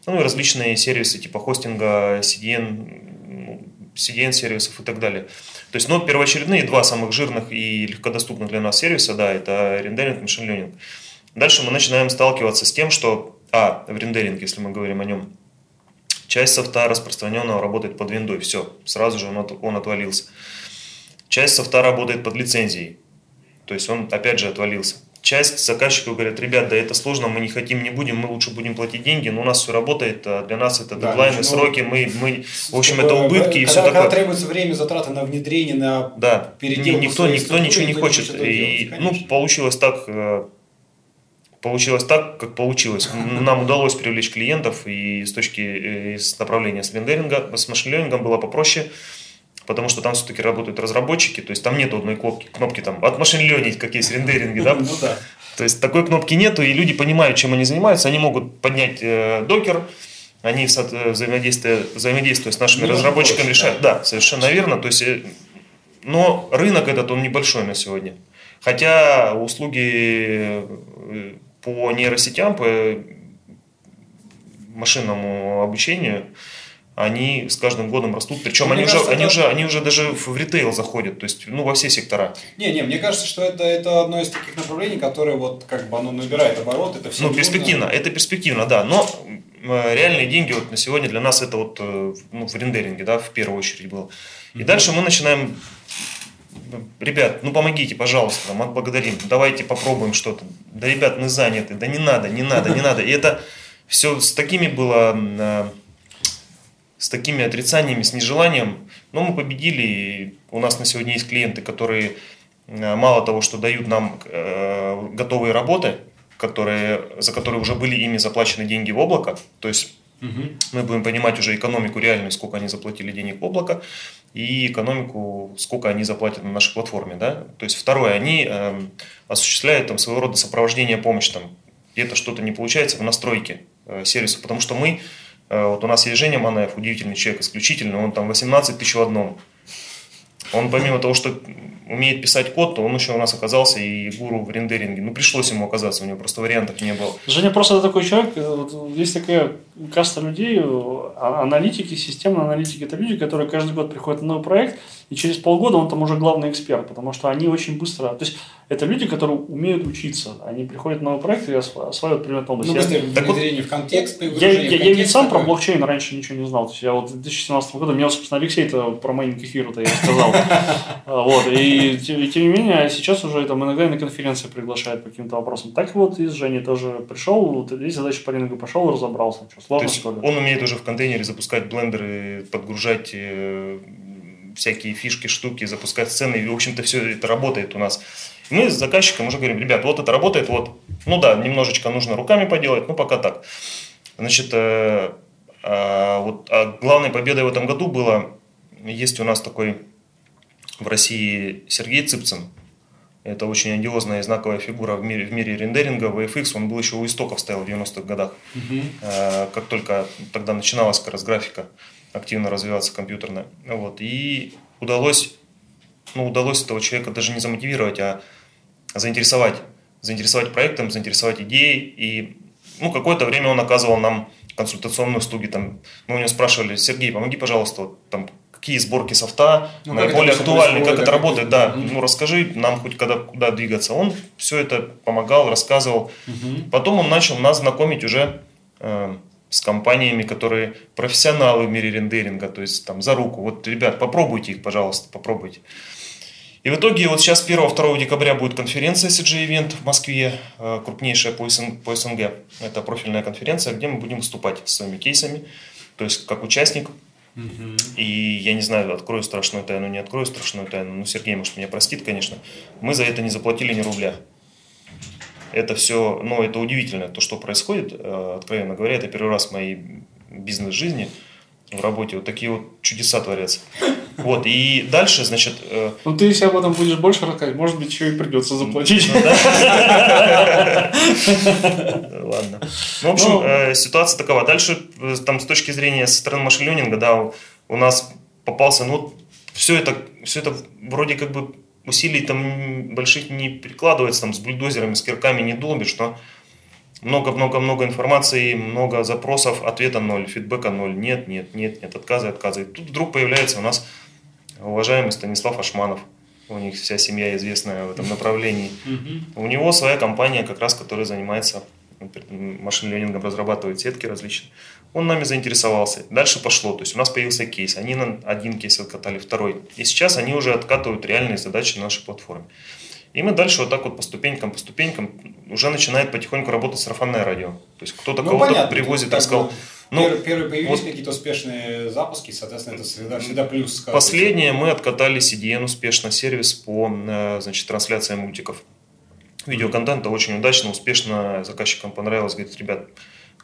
ну и различные сервисы типа хостинга, CDN, CDN сервисов и так далее. То есть, ну, первоочередные два самых жирных и легкодоступных для нас сервиса, да, это рендеринг машин ленинг. Дальше мы начинаем сталкиваться с тем, что, а, в рендеринге, если мы говорим о нем, Часть софта распространенного работает под виндой, все, сразу же он, от, он отвалился. Часть софта работает под лицензией, то есть он опять же отвалился. Часть заказчиков говорят, ребят, да это сложно, мы не хотим, не будем, мы лучше будем платить деньги, но у нас все работает, а для нас это дедлайны, да, ну, сроки, мы, мы, в общем, это убытки когда, и все когда такое. Когда требуется время, затраты на внедрение, на да, никто, никто ничего не хочет. И, ну, получилось так, э, получилось так, как получилось. Нам удалось привлечь клиентов, и с точки э, с направления с рендеринга, с машин было попроще, потому что там все-таки работают разработчики, то есть там нет одной кнопки, кнопки там от машин как есть рендеринги, да? Ну да. То есть такой кнопки нету, и люди понимают, чем они занимаются, они могут поднять э, докер, они взаимодействуя, взаимодействуя с нашими ну, разработчиками решают. Да. да, совершенно верно. То есть, э, но рынок этот, он небольшой на сегодня. Хотя услуги по нейросетям, по машинному обучению, они с каждым годом растут. Причем они, кажется, уже, они, уже, они уже даже в ритейл заходят, то есть ну, во все сектора. Не, не, мне кажется, что это, это одно из таких направлений, которое вот как бы оно набирает оборот. Это все ну, перспективно, это перспективно, да. Но э, реальные деньги вот на сегодня для нас это вот э, ну, в рендеринге, да, в первую очередь было. И mm-hmm. дальше мы начинаем ребят, ну помогите, пожалуйста, мы отблагодарим, давайте попробуем что-то. Да, ребят, мы заняты, да не надо, не надо, не надо. И это все с такими было, а, с такими отрицаниями, с нежеланием. Но мы победили, и у нас на сегодня есть клиенты, которые а, мало того, что дают нам э, готовые работы, которые, за которые уже были ими заплачены деньги в облако, то есть Угу. Мы будем понимать уже экономику реальную, сколько они заплатили денег в облако, и экономику, сколько они заплатят на нашей платформе. Да? То есть второе, они э, осуществляют там, своего рода сопровождение помощи. Там, где-то что-то не получается в настройке э, сервиса, потому что мы, э, вот у нас есть Женя Манаев, удивительный человек, исключительный, он там 18 тысяч в одном. Он помимо того, что умеет писать код, то он еще у нас оказался и гуру в рендеринге. Ну, пришлось ему оказаться, у него просто вариантов не было. Женя просто такой человек, э, вот, есть такая каста людей, а, аналитики, системные аналитики, это люди, которые каждый год приходят на новый проект, и через полгода он там уже главный эксперт, потому что они очень быстро... То есть, это люди, которые умеют учиться. Они приходят в новый проект и осваивают предметную область. Ну, быстрее внедрение в контекст. Я, я, я, я ведь сам про блокчейн раньше ничего не знал. То есть, я вот в 2017 году, мне, собственно, Алексей-то про майнинг эфира-то я сказал. Вот. И, тем не менее, сейчас уже там иногда и на конференции приглашают по каким-то вопросам. Так вот, и с Женей тоже пришел, вот здесь задача по рынку пошел, разобрался. Что, сложно, что ли? Он умеет уже в контейнере запускать блендеры, подгружать э, всякие фишки, штуки, запускать сцены. И, в общем-то, все это работает у нас. Мы с заказчиком уже говорим, ребят, вот это работает, вот. Ну да, немножечко нужно руками поделать, но пока так. Значит, э, а, вот, а главной победой в этом году было, есть у нас такой в России Сергей Цыпцин. Это очень одиозная и знаковая фигура в мире, в мире рендеринга, VFX. Он был еще у истоков стоял в 90-х годах. Угу. Как только тогда начиналась как раз графика активно развиваться компьютерная. Вот. И удалось, ну, удалось этого человека даже не замотивировать, а заинтересовать. Заинтересовать проектом, заинтересовать идеей. И ну, какое-то время он оказывал нам консультационные услуги. Там, мы у него спрашивали, Сергей, помоги, пожалуйста, вот, там, какие сборки софта ну, наиболее актуальны, как это работает, да, угу. ну расскажи нам хоть когда куда двигаться. Он все это помогал, рассказывал. Угу. Потом он начал нас знакомить уже э, с компаниями, которые профессионалы в мире рендеринга, то есть там за руку. Вот, ребят, попробуйте их, пожалуйста, попробуйте. И в итоге вот сейчас 1-2 декабря будет конференция CG Event в Москве, э, крупнейшая по СНГ. Это профильная конференция, где мы будем выступать с своими кейсами, то есть как участник. И я не знаю, открою страшную тайну, не открою страшную тайну, ну Сергей, может, меня простит, конечно. Мы за это не заплатили ни рубля. Это все, ну, это удивительно, то, что происходит, э, откровенно говоря, это первый раз в моей бизнес-жизни – в работе. Вот такие вот чудеса творятся. Вот, и дальше, значит... Э... Ну, ты если об этом будешь больше рассказывать, может быть, еще и придется заплатить. Ну, Ладно. Ну, в общем, ну. э, ситуация такова. Дальше, э, там, с точки зрения со стороны машин да, у нас попался, ну, все это, все это вроде как бы усилий там больших не прикладывается, там, с бульдозерами, с кирками не долбишь, но много-много-много информации, много запросов, ответа ноль, фидбэка ноль, нет, нет, нет, нет, отказы, отказы. И тут вдруг появляется у нас уважаемый Станислав Ашманов, у них вся семья известная в этом направлении. У него своя компания, как раз, которая занимается машин-ленингом, разрабатывает сетки различные. Он нами заинтересовался. Дальше пошло. То есть у нас появился кейс. Они один кейс откатали, второй. И сейчас они уже откатывают реальные задачи на нашей платформе. И мы дальше вот так вот по ступенькам, по ступенькам уже начинает потихоньку работать сарафанное радио. То есть кто-то ну, кого-то понятно, привозит, так сказал. Ну, первые, первые появились вот, какие-то успешные запуски, соответственно, это всегда, всегда плюс. Последнее мы откатали CDN успешно, сервис по э, значит, трансляции мультиков. Видеоконтента очень удачно, успешно заказчикам понравилось. Говорит, ребят,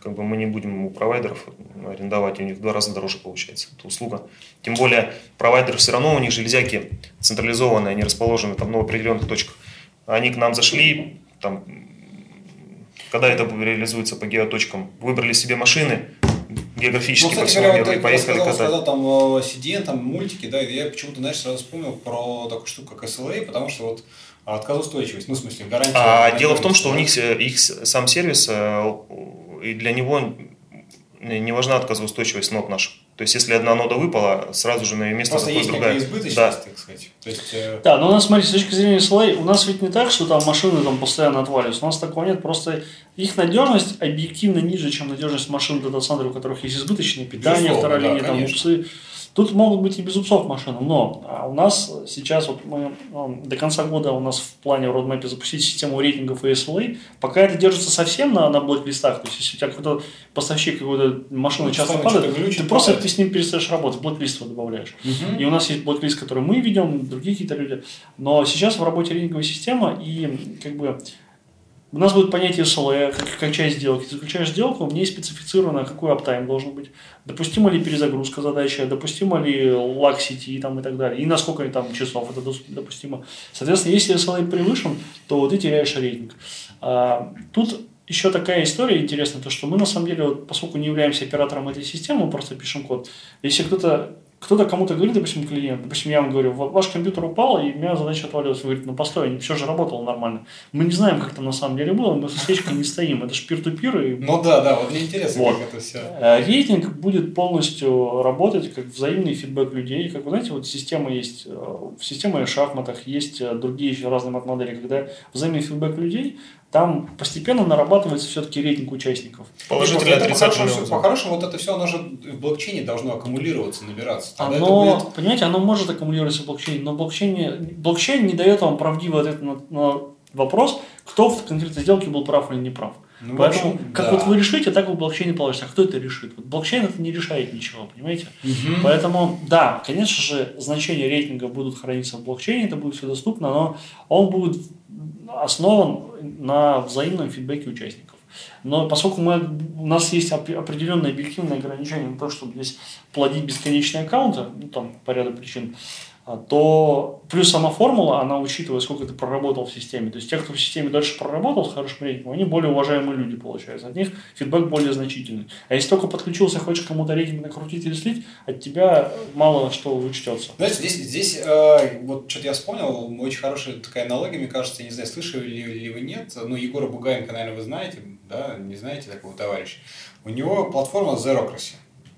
как бы мы не будем у провайдеров арендовать, у них в два раза дороже получается эта услуга. Тем более провайдеры все равно, у них железяки централизованные, они расположены там на определенных точках. Они к нам зашли, там, когда это реализуется по геоточкам, выбрали себе машины, географически ну, по всему миру и поехали сказал, катать. Сказал, там CDN, э, там мультики, да, я почему-то, знаешь, сразу вспомнил про такую штуку, как SLA, потому что вот отказоустойчивость, ну, в смысле, гарантия. А дело в том, что у них э, их сам сервис э, и для него не важна отказоустойчивость нот наших. То есть, если одна нода выпала, сразу же на ее место Просто заходит другая. избыточность, да. так сказать. То есть, э... Да, но у нас, смотри, с точки зрения SLA, у нас ведь не так, что там машины там постоянно отваливаются. У нас такого нет. Просто их надежность объективно ниже, чем надежность машин дата-центров, у которых есть избыточное питание, Безусловно, вторая да, линия, там, упсы. Тут могут быть и без упсов машины, но а, у нас сейчас вот мы ну, до конца года у нас в плане в roadmap запустить систему рейтингов и SLA. Пока это держится совсем на, на блэк-листах, то есть если у тебя какой-то поставщик какой-то машины ну, часто падает, ты просто ты с ним перестаешь работать, блэк-лист добавляешь. Угу. И у нас есть блэк-лист, который мы ведем, другие какие-то люди. Но сейчас в работе рейтинговая система и как бы у нас будет понятие SLA, как, как часть сделки. Заключаешь сделку, в ней специфицировано, какой аптайм должен быть. Допустима ли перезагрузка задачи, допустима ли лаг сети там, и так далее. И насколько там часов это допустимо. Соответственно, если SLA превышен, то ты теряешь рейтинг. А, тут еще такая история интересная, то что мы на самом деле, вот, поскольку не являемся оператором этой системы, мы просто пишем код. Если кто-то кто-то кому-то говорит, допустим, клиент, допустим, я вам говорю, ваш компьютер упал, и у меня задача отвалилась. Вы говорите, ну постой, все же работало нормально. Мы не знаем, как там на самом деле было, мы со свечкой не стоим. Это же пир-ту-пир. И... Ну да, да, вот мне интересно, вот. как это все. Э, рейтинг будет полностью работать как взаимный фидбэк людей. Как вы знаете, вот система есть, э, в системе шахматах есть э, другие еще разные модели, когда взаимный фидбэк людей там постепенно нарабатывается все-таки рейтинг участников. Положительный, отрицательный. По-хорошему, вот это все, оно же в блокчейне должно аккумулироваться, набираться. Тогда оно, будет... понимаете, оно может аккумулироваться в блокчейне, но блокчейн, блокчейн не дает вам правдивый ответ на, на вопрос, кто в конкретной сделке был прав или не прав. Ну, Поэтому, общем, как да. вот вы решите, так вы в блокчейне получится. А кто это решит? Вот блокчейн это не решает ничего, понимаете? Угу. Поэтому, да, конечно же, значения рейтинга будут храниться в блокчейне, это будет все доступно, но он будет основан на взаимном фидбэке участников. Но поскольку мы, у нас есть определенные объективные ограничения на то, чтобы здесь плодить бесконечные аккаунты, ну, там, по ряду причин, то плюс сама формула, она учитывает, сколько ты проработал в системе. То есть те, кто в системе дальше проработал с хорошим рейтингом, они более уважаемые люди получаются. От них фидбэк более значительный. А если только подключился, хочешь кому-то рейтинг накрутить или слить, от тебя мало что учтется. Знаете, здесь, здесь э, вот что-то я вспомнил, очень хорошая такая аналогия, мне кажется, я не знаю, слышали ли, ли вы нет, но Егора Бугаенко, наверное, вы знаете, да, не знаете такого товарища. У него платформа Zerocracy.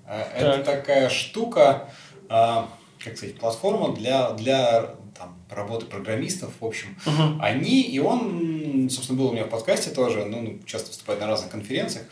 Э, это так. такая штука, э, как сказать, платформа для, для там, работы программистов, в общем. Uh-huh. Они, и он, собственно, был у меня в подкасте тоже, ну, ну часто выступает на разных конференциях,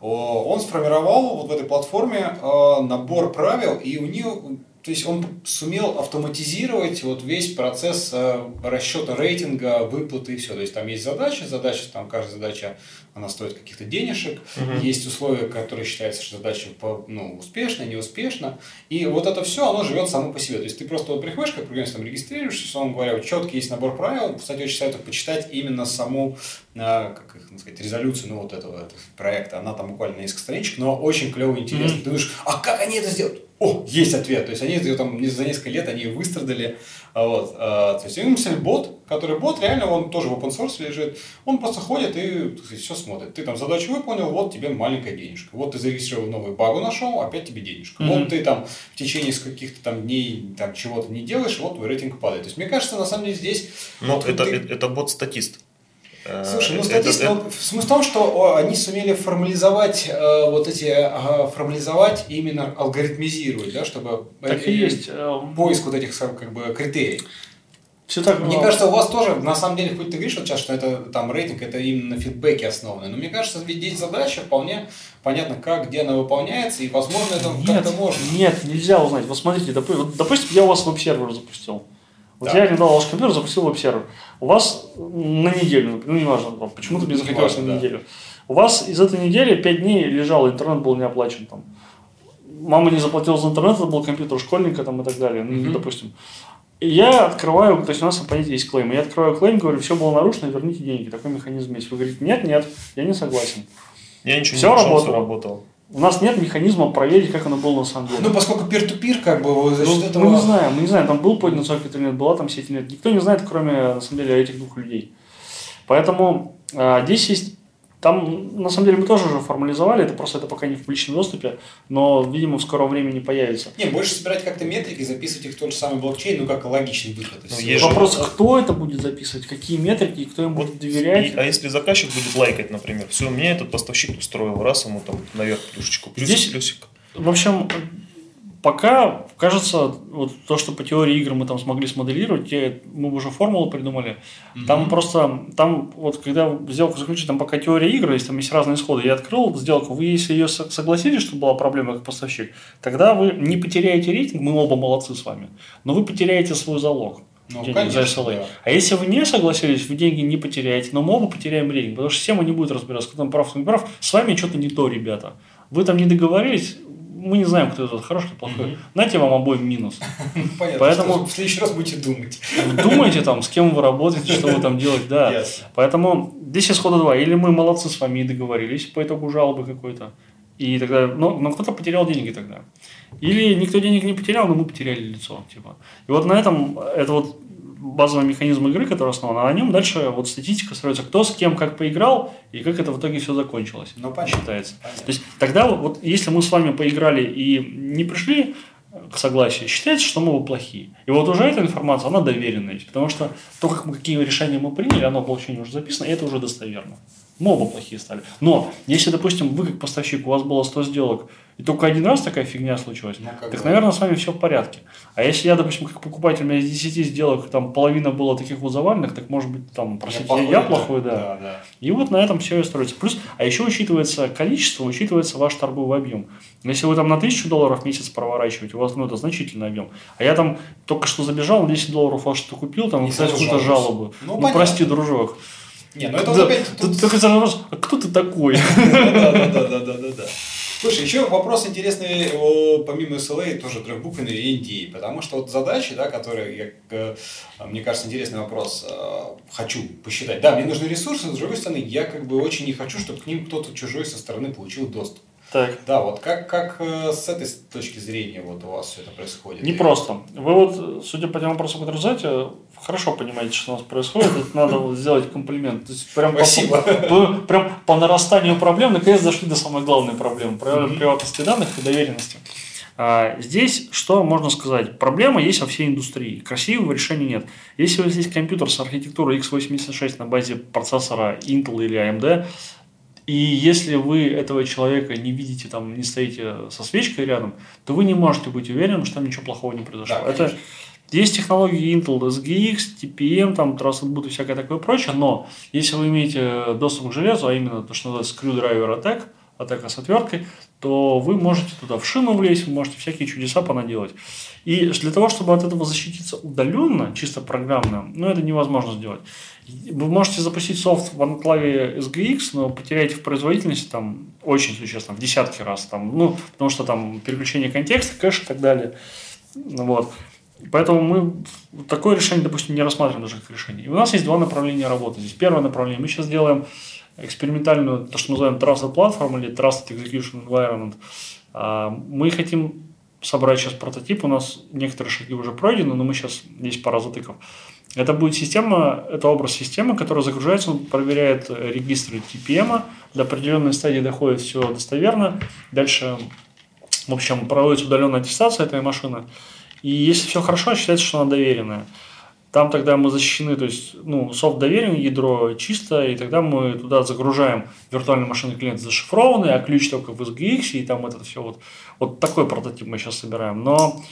он сформировал вот в этой платформе э, набор правил, и у него то есть он сумел автоматизировать вот весь процесс э, расчета рейтинга, выплаты и все. То есть там есть задачи, задача, там каждая задача, она стоит каких-то денежек, угу. есть условия, которые считаются, что задача ну, успешна, неуспешна. И вот это все, оно живет само по себе. То есть ты просто вот приходишь, как программист, там регистрируешься, условно говоря, вот четкий есть набор правил. Кстати, очень советую почитать именно саму, э, как их сказать, резолюцию ну, вот этого, этого проекта. Она там буквально несколько страничек, но очень клево и интересно. Угу. Ты думаешь, а как они это сделают? О, есть ответ. То есть они там за несколько лет они выстрадали. А вот, а, то есть им написали бот, который бот реально, он тоже в open source лежит. Он просто ходит и сказать, все смотрит. Ты там задачу выполнил, вот тебе маленькая денежка. Вот ты зарегистрировал новый багу нашел, опять тебе денежка. Mm-hmm. Вот ты там в течение каких-то там дней там чего-то не делаешь, вот твой рейтинг падает. То есть мне кажется, на самом деле здесь... Ну, вот, это, ты... это бот-статист. Слушай, ну статист, это, это... смысл в том, что они сумели формализовать э, вот эти, э, формализовать именно алгоритмизировать, да, чтобы так и есть. Э, поиск вот этих как бы критерий. Все так. Мне кажется, у вас тоже, на самом деле, хоть ты говоришь вот сейчас, что это там рейтинг, это именно на фидбэке основано, но мне кажется, ведь здесь задача вполне понятно, как, где она выполняется, и, возможно, это как-то можно. Нет, нельзя узнать. Вот смотрите, допустим, я у вас веб-сервер запустил. Вот да. я арендовал ваш компьютер, запустил веб-сервер. У вас на неделю, ну не важно, почему-то мне захотелось на неделю. У вас из этой недели 5 дней лежал, интернет был не оплачен там. Мама не заплатила за интернет, это был компьютер школьника там и так далее, ну, допустим. И я открываю, то есть у нас понятие есть клейм. Я открываю клейм, говорю, все было нарушено, верните деньги. Такой механизм есть. Вы говорите, нет, нет, я не согласен. Я ничего все не нашел, работало. все работало. У нас нет механизма проверить, как оно было на самом деле. Ну, поскольку пир-ту-пир, как бы, за ну, этого... Мы не знаем, мы не знаем, там был поднят сокет или нет, была там сеть или нет. Никто не знает, кроме, на самом деле, этих двух людей. Поэтому а, здесь есть там, на самом деле, мы тоже уже формализовали, это просто это пока не в публичном доступе, но, видимо, в скором времени появится. Не, больше собирать как-то метрики, записывать их в тот же самый блокчейн, ну, как логичный выход. Ну, Вопрос, же... кто это будет записывать, какие метрики, кто им вот, будет доверять. И, а если заказчик будет лайкать, например, все, мне этот поставщик устроил, раз ему там наверх плюшечку, плюс, Здесь, плюсик. В общем, пока кажется, вот то, что по теории игр мы там смогли смоделировать, мы уже формулу придумали. Mm-hmm. Там просто, там вот когда сделку заключить, там пока теория игр, есть там есть разные исходы. Я открыл сделку, вы если ее согласились, что была проблема как поставщик, тогда вы не потеряете рейтинг, мы оба молодцы с вами, но вы потеряете свой залог. Ну, денег конечно, за SLA. Да. А если вы не согласились, вы деньги не потеряете, но мы оба потеряем рейтинг, потому что система не будет разбираться, кто там прав, кто не прав. С вами что-то не то, ребята. Вы там не договорились, мы не знаем, кто этот хороший, кто плохой. Знаете, вам обоим минус. Понятно. Поэтому- В следующий раз будете думать. Думайте там, с кем вы работаете, что вы там делаете, да. Ясно. Поэтому здесь исхода два. Или мы молодцы с вами и договорились по итогу жалобы какой-то. И тогда, но, но кто-то потерял деньги тогда. Или никто денег не потерял, но мы потеряли лицо. Типа. И вот на этом, это вот базовый механизм игры, который основан, а на нем дальше вот статистика строится, кто с кем как поиграл и как это в итоге все закончилось. Ну, понятно. считается. Понятно. То есть тогда вот, если мы с вами поиграли и не пришли к согласию, считается, что мы оба плохие. И вот уже эта информация, она доверенная. Потому что то, как мы, какие решения мы приняли, оно в блокчейне уже записано, и это уже достоверно. Мы оба плохие стали. Но если, допустим, вы как поставщик, у вас было 100 сделок, и только один раз такая фигня случилась, Ну, так, наверное, с вами все в порядке. А если я, допустим, как покупатель, у меня из 10 сделок, там половина было таких вот заваленных, так может быть, там, простите, я, я плохой, да. Да, да. И вот на этом все и строится. Плюс, а еще учитывается количество, учитывается ваш торговый объем. Если вы там на 1000 долларов в месяц проворачиваете, у вас ну, это значительный объем. А я там только что забежал, на 10 долларов во что купил, там, И и писать сразу какую-то жалобу. Ну, Ну, понятно. прости, дружок. Не, ну это Да, опять тут только вопрос, а кто ты такой? Да, Слушай, еще вопрос интересный, о, помимо SLA, тоже трехбуквенный NDA, потому что вот задачи, да, которые, я, э, мне кажется, интересный вопрос, э, хочу посчитать. Да, мне нужны ресурсы, с другой стороны, я как бы очень не хочу, чтобы к ним кто-то чужой со стороны получил доступ. Так. Да, вот как, как э, с этой точки зрения вот у вас все это происходит? Не просто. Вы вот, судя по тем вопросам, которые задаете, хорошо понимаете, что у нас происходит. Это надо вот сделать комплимент. То есть прям Спасибо. по, прям по нарастанию проблем наконец дошли до самой главной проблемы про приватности данных и доверенности. А, здесь что можно сказать? Проблема есть во всей индустрии. Красивого решения нет. Если у вас есть компьютер с архитектурой x86 на базе процессора Intel или AMD, и если вы этого человека не видите, там, не стоите со свечкой рядом, то вы не можете быть уверенным, что ничего плохого не произошло. Да, Это есть технологии Intel SGX, TPM, там, Trusted и всякое такое прочее, но если вы имеете доступ к железу, а именно то, что называется screwdriver attack, атака с отверткой, то вы можете туда в шину влезть, вы можете всякие чудеса понаделать. И для того, чтобы от этого защититься удаленно, чисто программно, ну, это невозможно сделать. Вы можете запустить софт в анклаве SGX, но потеряете в производительности там очень существенно, в десятки раз. Там, ну, потому что там переключение контекста, кэш и так далее. Вот. Поэтому мы такое решение, допустим, не рассматриваем даже как решение. И у нас есть два направления работы. Здесь первое направление. Мы сейчас делаем экспериментальную, то, что мы называем Trusted Platform или Trusted Execution Environment. А, Мы хотим собрать сейчас прототип. У нас некоторые шаги уже пройдены, но мы сейчас есть пара затыков. Это будет система, это образ системы, которая загружается, он проверяет регистры TPM, до определенной стадии доходит все достоверно. Дальше, в общем, проводится удаленная аттестация этой машины. И если все хорошо, считается, что она доверенная. Там тогда мы защищены, то есть, ну, софт доверен, ядро чисто, и тогда мы туда загружаем виртуальные машины клиента зашифрованные, а ключ только в SGX, и там это все вот. Вот такой прототип мы сейчас собираем. Но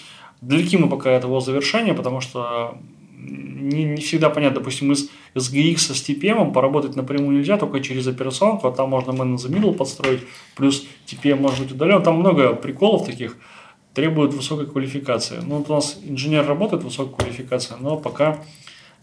далеки мы пока от его завершения, потому что не, не всегда понятно, допустим, из SGX с TPM поработать напрямую нельзя, только через операционку, а там можно man in the middle подстроить, плюс TPM может быть удален. Там много приколов таких, требует высокой квалификации. Ну, вот у нас инженер работает высокой квалификацией, но пока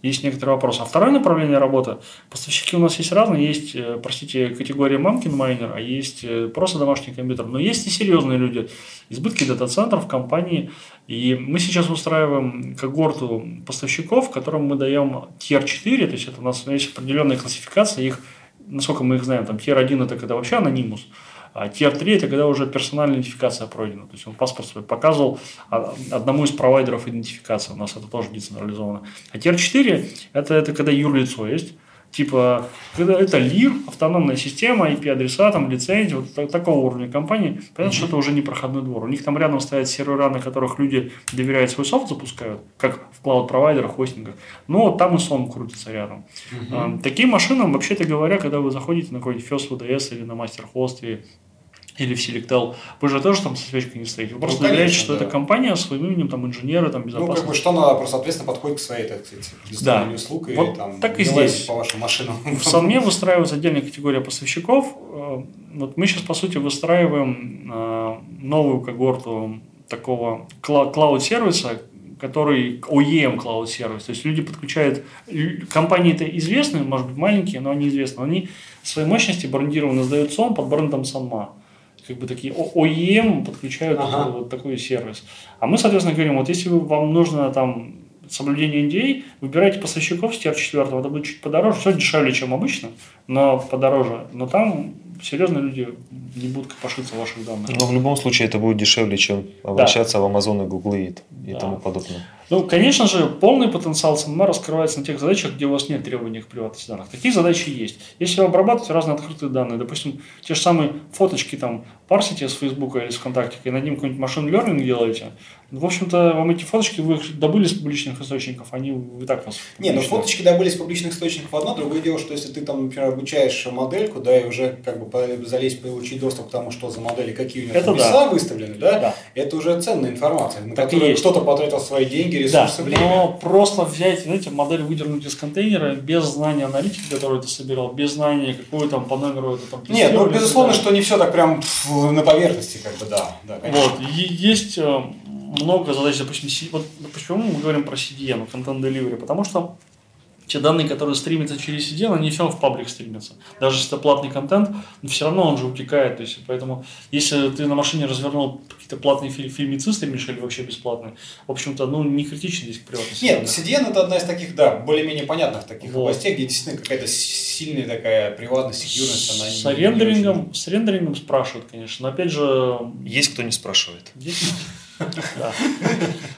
есть некоторые вопросы. А второе направление работы, поставщики у нас есть разные, есть, э, простите, категория мамкин майнер, а есть э, просто домашний компьютер. Но есть и серьезные люди, избытки дата-центров, компании. И мы сейчас устраиваем когорту поставщиков, которым мы даем tier 4, то есть это у нас есть определенная классификация, их, насколько мы их знаем, там tier 1 это когда вообще анонимус, а Tier 3 это когда уже персональная идентификация пройдена. То есть он паспорт свой показывал а, одному из провайдеров идентификации. У нас это тоже децентрализовано. А Tier 4 это, это когда юрлицо есть. Типа, когда это ЛИР, автономная система, IP-адреса, там, лицензии, вот та- такого уровня компании, понятно, что это уже не проходной двор. У них там рядом стоят сервера, на которых люди доверяют свой софт, запускают, как в клауд-провайдерах, хостингах. Но там и сон крутится рядом. А, Такие машины, вообще-то говоря, когда вы заходите на какой-нибудь First VDS или на MasterHost или, или в Selectel, вы же тоже там со свечкой не стоите. Вы просто Ну, конечно, что да. это компания с своим именем, там инженеры, там Ну, безопасность. как бы, что надо, просто, соответственно, подходит к своей, так сказать, Да. услуг и Вот там так и здесь. по вашим машинам. В Салме выстраивается отдельная категория поставщиков. Э, Вот мы сейчас, по сути, выстраиваем э, новую когорту такого кла- клауд-сервиса, который OEM клауд-сервис. То есть люди подключают... лю- Компании-то известные, может быть, маленькие, но они известны. Они свои мощности брендированно сдают СОМ под брендом Санма. Как бы такие OEM подключают ага. вот такой сервис. А мы, соответственно, говорим, вот если вам нужно там соблюдение NDA, выбирайте поставщиков с тир 4, это будет чуть подороже, все дешевле, чем обычно, но подороже. Но там серьезно люди не будут копошиться в ваших данных. Но в любом случае это будет дешевле, чем обращаться да. в Amazon и Google и, и да. тому подобное. Ну, конечно же, полный потенциал SONM раскрывается на тех задачах, где у вас нет требований к приватности данных. Такие задачи есть. Если вы обрабатываете разные открытые данные, допустим, те же самые фоточки там парсите с Фейсбука или с ВКонтакте, и над ним какой-нибудь machine learning делаете, в общем-то, вам эти фоточки вы их добыли с публичных источников, они и так вас... Не, ну фоточки добыли с публичных источников одно, другое дело, что если ты там, например, обучаешь модельку, да, и уже как бы залезть, получить доступ к тому, что за модели, какие у нее это веса да. выставлены, да, да, это уже ценная информация, на так которую кто-то потратил свои деньги, ресурсы, да, время. но просто взять, знаете, модель выдернуть из контейнера без знания аналитики, которую ты собирал, без знания, какую там по номеру это там Нет, ну, безусловно, что не все так прям на поверхности, как бы, да, да, конечно. Вот, есть э, много задач, допустим, вот почему мы говорим про CDN, Content Delivery, потому что те данные, которые стримятся через CDN, они все равно в паблик стримятся. Даже если это платный контент, но все равно он же утекает. То есть, поэтому, если ты на машине развернул какие-то платные филь фильмецы стримишь или вообще бесплатные, в общем-то, ну, не критично здесь к приватности. Нет, CDN это одна из таких, да, более-менее понятных таких вот. областей, где действительно какая-то сильная такая приватность, секьюрность, она с не, рендерингом, не очень... С рендерингом спрашивают, конечно, но опять же... Есть кто не спрашивает. Есть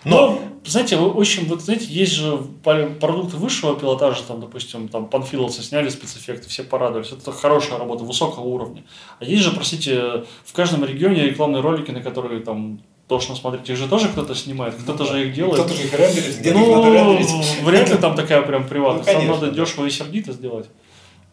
Но, знаете, очень, вот знаете, есть же продукты высшего пилотажа, там, допустим, там панфиловцы сняли спецэффекты, все порадовались. Это хорошая работа высокого уровня. А есть же, простите, в каждом регионе рекламные ролики, на которые там должно смотреть. Их же тоже кто-то снимает, кто-то ну, же их делает. Кто-то же их рендерит, где ну, надо рендерить. Вряд ли там такая прям приватность. Ну, конечно, там надо да. дешево и сердито сделать.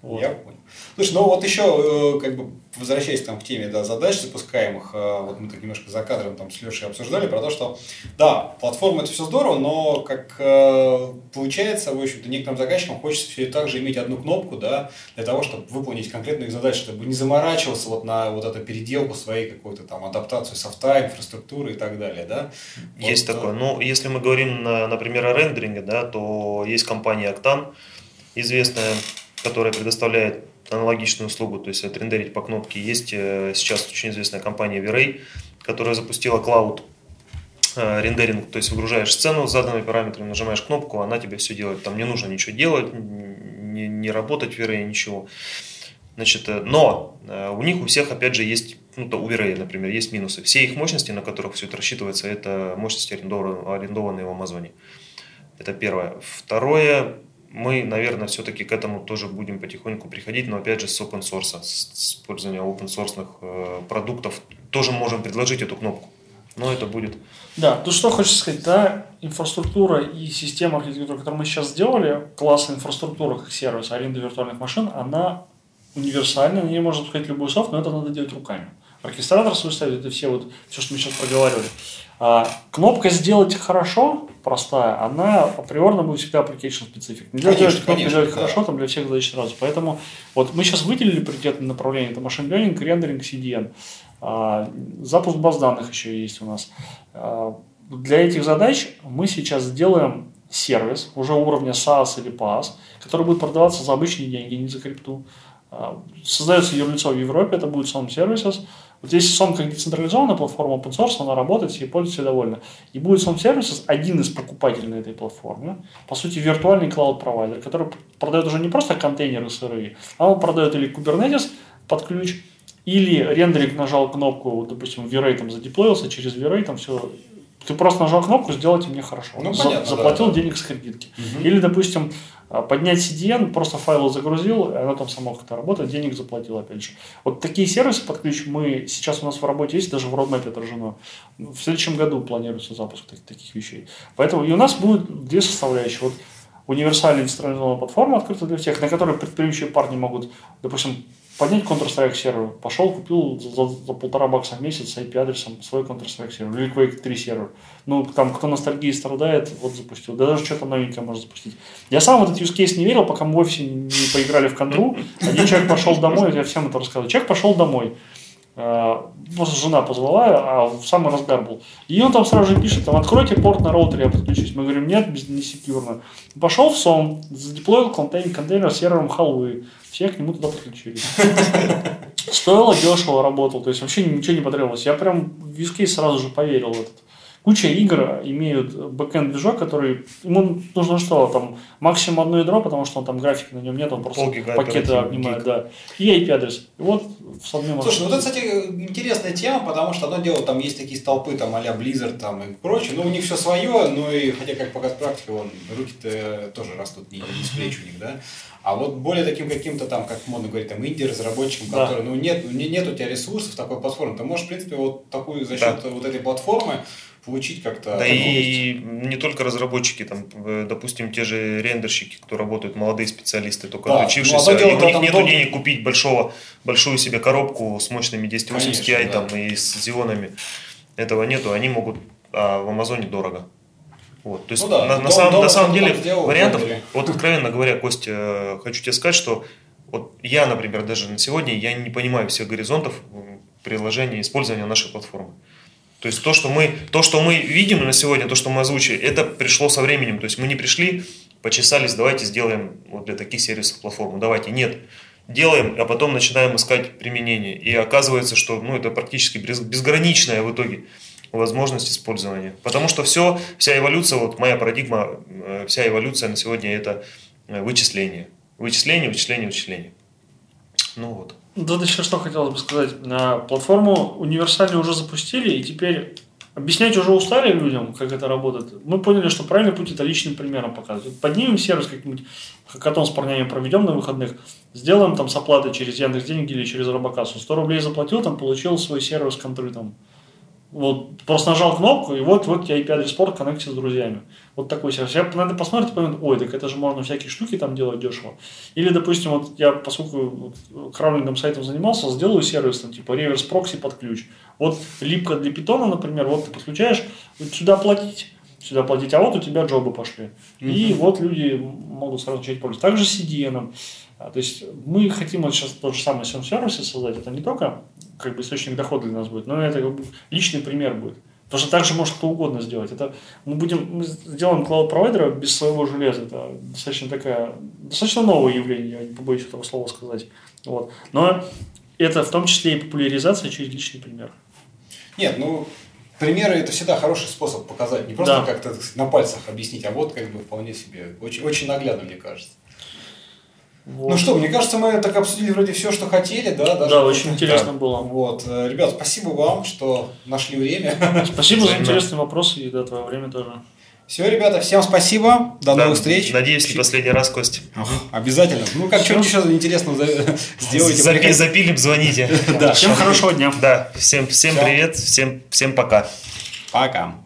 Вот. Я понял. Слушай, ну вот еще, э, как бы, возвращаясь там, к теме да, задач запускаемых, э, вот мы так немножко за кадром там с Лешей обсуждали про то, что, да, платформа это все здорово, но как э, получается, в общем-то, некоторым заказчикам хочется все так же иметь одну кнопку, да, для того, чтобы выполнить конкретную их задачу, чтобы не заморачиваться вот на вот эту переделку своей какой-то там адаптацию софта, инфраструктуры и так далее, да. Есть вот, такое. Ну, если мы говорим, например, о рендеринге, да, то есть компания Octane, известная, которая предоставляет аналогичную услугу, то есть отрендерить по кнопке. Есть э, сейчас очень известная компания V-Ray, которая запустила клауд э, рендеринг, то есть выгружаешь сцену с заданными параметрами, нажимаешь кнопку, она тебе все делает. Там не нужно ничего делать, не, не работать в V-Ray, ничего. Значит, э, но у них у всех, опять же, есть, ну, то у V-Ray, например, есть минусы. Все их мощности, на которых все это рассчитывается, это мощности, арендованные в Амазоне. Это первое. Второе, мы, наверное, все-таки к этому тоже будем потихоньку приходить, но опять же с open source, с использованием open source э, продуктов тоже можем предложить эту кнопку. Но это будет. Да, то что хочется сказать, да, инфраструктура и система архитектуры, которую мы сейчас сделали, классная инфраструктура как сервис аренды виртуальных машин, она универсальна, на ней можно запускать любой софт, но это надо делать руками. Оркестратор свой ставит, это все вот, все, что мы сейчас проговаривали. А, кнопка «Сделать хорошо» простая, она априорно будет всегда application specific. Нельзя делать кнопку конечно, «Сделать да. хорошо» там для всех задач сразу. Поэтому вот мы сейчас выделили приоритетные направления. Это машин learning, рендеринг, CDN. А, запуск баз данных еще есть у нас. А, для этих задач мы сейчас сделаем сервис уже уровня SaaS или PaaS, который будет продаваться за обычные деньги, не за крипту. Создается юрлицо в Европе, это будет Some Services. Вот если Som как децентрализованная платформа open source, она работает, все пользователи довольны. И будет Som Services один из покупателей на этой платформе. По сути, виртуальный клауд-провайдер, который продает уже не просто контейнеры сырые, а он продает или Kubernetes под ключ, или рендеринг нажал кнопку, допустим, там задеплоился, через там все ты просто нажал кнопку, сделайте мне хорошо. Ну, понятно, заплатил да, денег с кредитки. Угу. Или, допустим, а, поднять CDN, просто файлы загрузил, и оно там само как-то работает, денег заплатил опять же. Вот такие сервисы под ключ мы сейчас у нас в работе есть, даже в roadmap отражено. В следующем году планируется запуск таких, таких вещей. Поэтому и у нас будет две составляющие. Вот универсальная децентрализованная платформа открыта для всех, на которой предприимчивые парни могут, допустим, поднять Counter-Strike сервер. Пошел, купил за, за полтора бакса в месяц IP-адресом свой Counter-Strike сервер. Или Quake 3 сервер. Ну, там, кто ностальгии страдает, вот запустил. Да даже что-то новенькое может запустить. Я сам в этот use case не верил, пока мы в офисе не поиграли в контру. Один человек пошел домой, я всем это рассказываю. Человек пошел домой. Э, просто жена позвала, а в самый разгар был. И он там сразу же пишет, там, откройте порт на роутере, я подключусь. Мы говорим, нет, без, не секьюрно. Пошел в сон, задеплоил контейнер, контейнер сервером халвы. Все к нему туда подключились. Стоило дешево, работал, то есть вообще ничего не потребовалось. Я прям в виски сразу же поверил в этот куча игр имеют бэкэнд движок, который ему нужно что, там максимум одно ядро, потому что он там графики на нем нет, он просто пакеты обнимает, да. И IP-адрес. И вот с одним Слушай, ну это, кстати, интересная тема, потому что одно дело, там есть такие столпы, там а-ля Blizzard там и прочее, но у них все свое, ну и хотя как показывает практика, вон, руки-то тоже растут не, не с плеч у них, да. А вот более таким каким-то там, как модно говорить, там инди-разработчиком, да. который, ну нет, ну, нет у тебя ресурсов такой платформы, ты можешь, в принципе, вот такую за счет да. вот этой платформы получить как-то. Да и не только разработчики, там, э, допустим, те же рендерщики, кто работают, молодые специалисты, только да, отучившиеся, ну, и у них нет дом... денег купить большого, большую себе коробку с мощными 1080 Ti да. там, и с зионами. Этого нету, они могут, а в Амазоне дорого. Вот, то есть ну, да. на, на, дом, самом, на самом деле сделал, вариантов, или... вот откровенно говоря, Костя, э, хочу тебе сказать, что вот я, например, даже на сегодня, я не понимаю всех горизонтов приложения, использования нашей платформы. То есть то, что мы, то, что мы видим на сегодня, то, что мы озвучили, это пришло со временем. То есть мы не пришли, почесались, давайте сделаем вот для таких сервисов платформу. Давайте. Нет. Делаем, а потом начинаем искать применение. И оказывается, что ну, это практически безграничная в итоге возможность использования. Потому что все, вся эволюция, вот моя парадигма, э, вся эволюция на сегодня это э, вычисление. Вычисление, вычисление, вычисление. Ну вот. Тут еще что хотелось бы сказать. Платформу универсальную уже запустили, и теперь объяснять уже устали людям, как это работает. Мы поняли, что правильный путь это личным примером показывать. Поднимем сервис как-нибудь, хакатон с парнями проведем на выходных, сделаем там с оплатой через Яндекс деньги или через Робокассу. 100 рублей заплатил, там получил свой сервис контроль там вот просто нажал кнопку, и вот, вот я IP-адрес порт коннекте с друзьями. Вот такой сервис. Я на это посмотрит и поймет, ой, так это же можно всякие штуки там делать дешево. Или, допустим, вот я, поскольку краулингом сайтом занимался, сделаю сервис, там, типа реверс прокси под ключ. Вот липка для питона, например, вот ты подключаешь, вот сюда платить, сюда платить, а вот у тебя джобы пошли. Mm-hmm. И вот люди могут сразу начать пользоваться. Также с CDN. А, то есть мы хотим вот сейчас тот же самый сервис создать. Это не только как бы источник дохода для нас будет, но это как бы личный пример будет. Потому что так же может кто угодно сделать. Это мы будем мы сделаем клауд-провайдера без своего железа. Это достаточно такая достаточно новое явление, я не побоюсь этого слова сказать. Вот. Но это в том числе и популяризация через личный пример. Нет, ну примеры это всегда хороший способ показать, не просто да. как-то на пальцах объяснить, а вот как бы вполне себе очень, очень наглядно, мне кажется. Вот. Ну что, мне кажется, мы так обсудили вроде все, что хотели, да? Даже да, очень интересно да. было. Вот. Э, ребят, спасибо вам, что нашли время. Спасибо за интересные вопросы и до твое время тоже. Все, ребята, всем спасибо. До да, новых встреч. Надеюсь, не последний раз, Кость. Обязательно. Ну, как что-нибудь еще интересного сделайте. Запи- запилим, звоните. да. Всем хорошего дня. Да, всем, всем привет, всем, всем пока. Пока.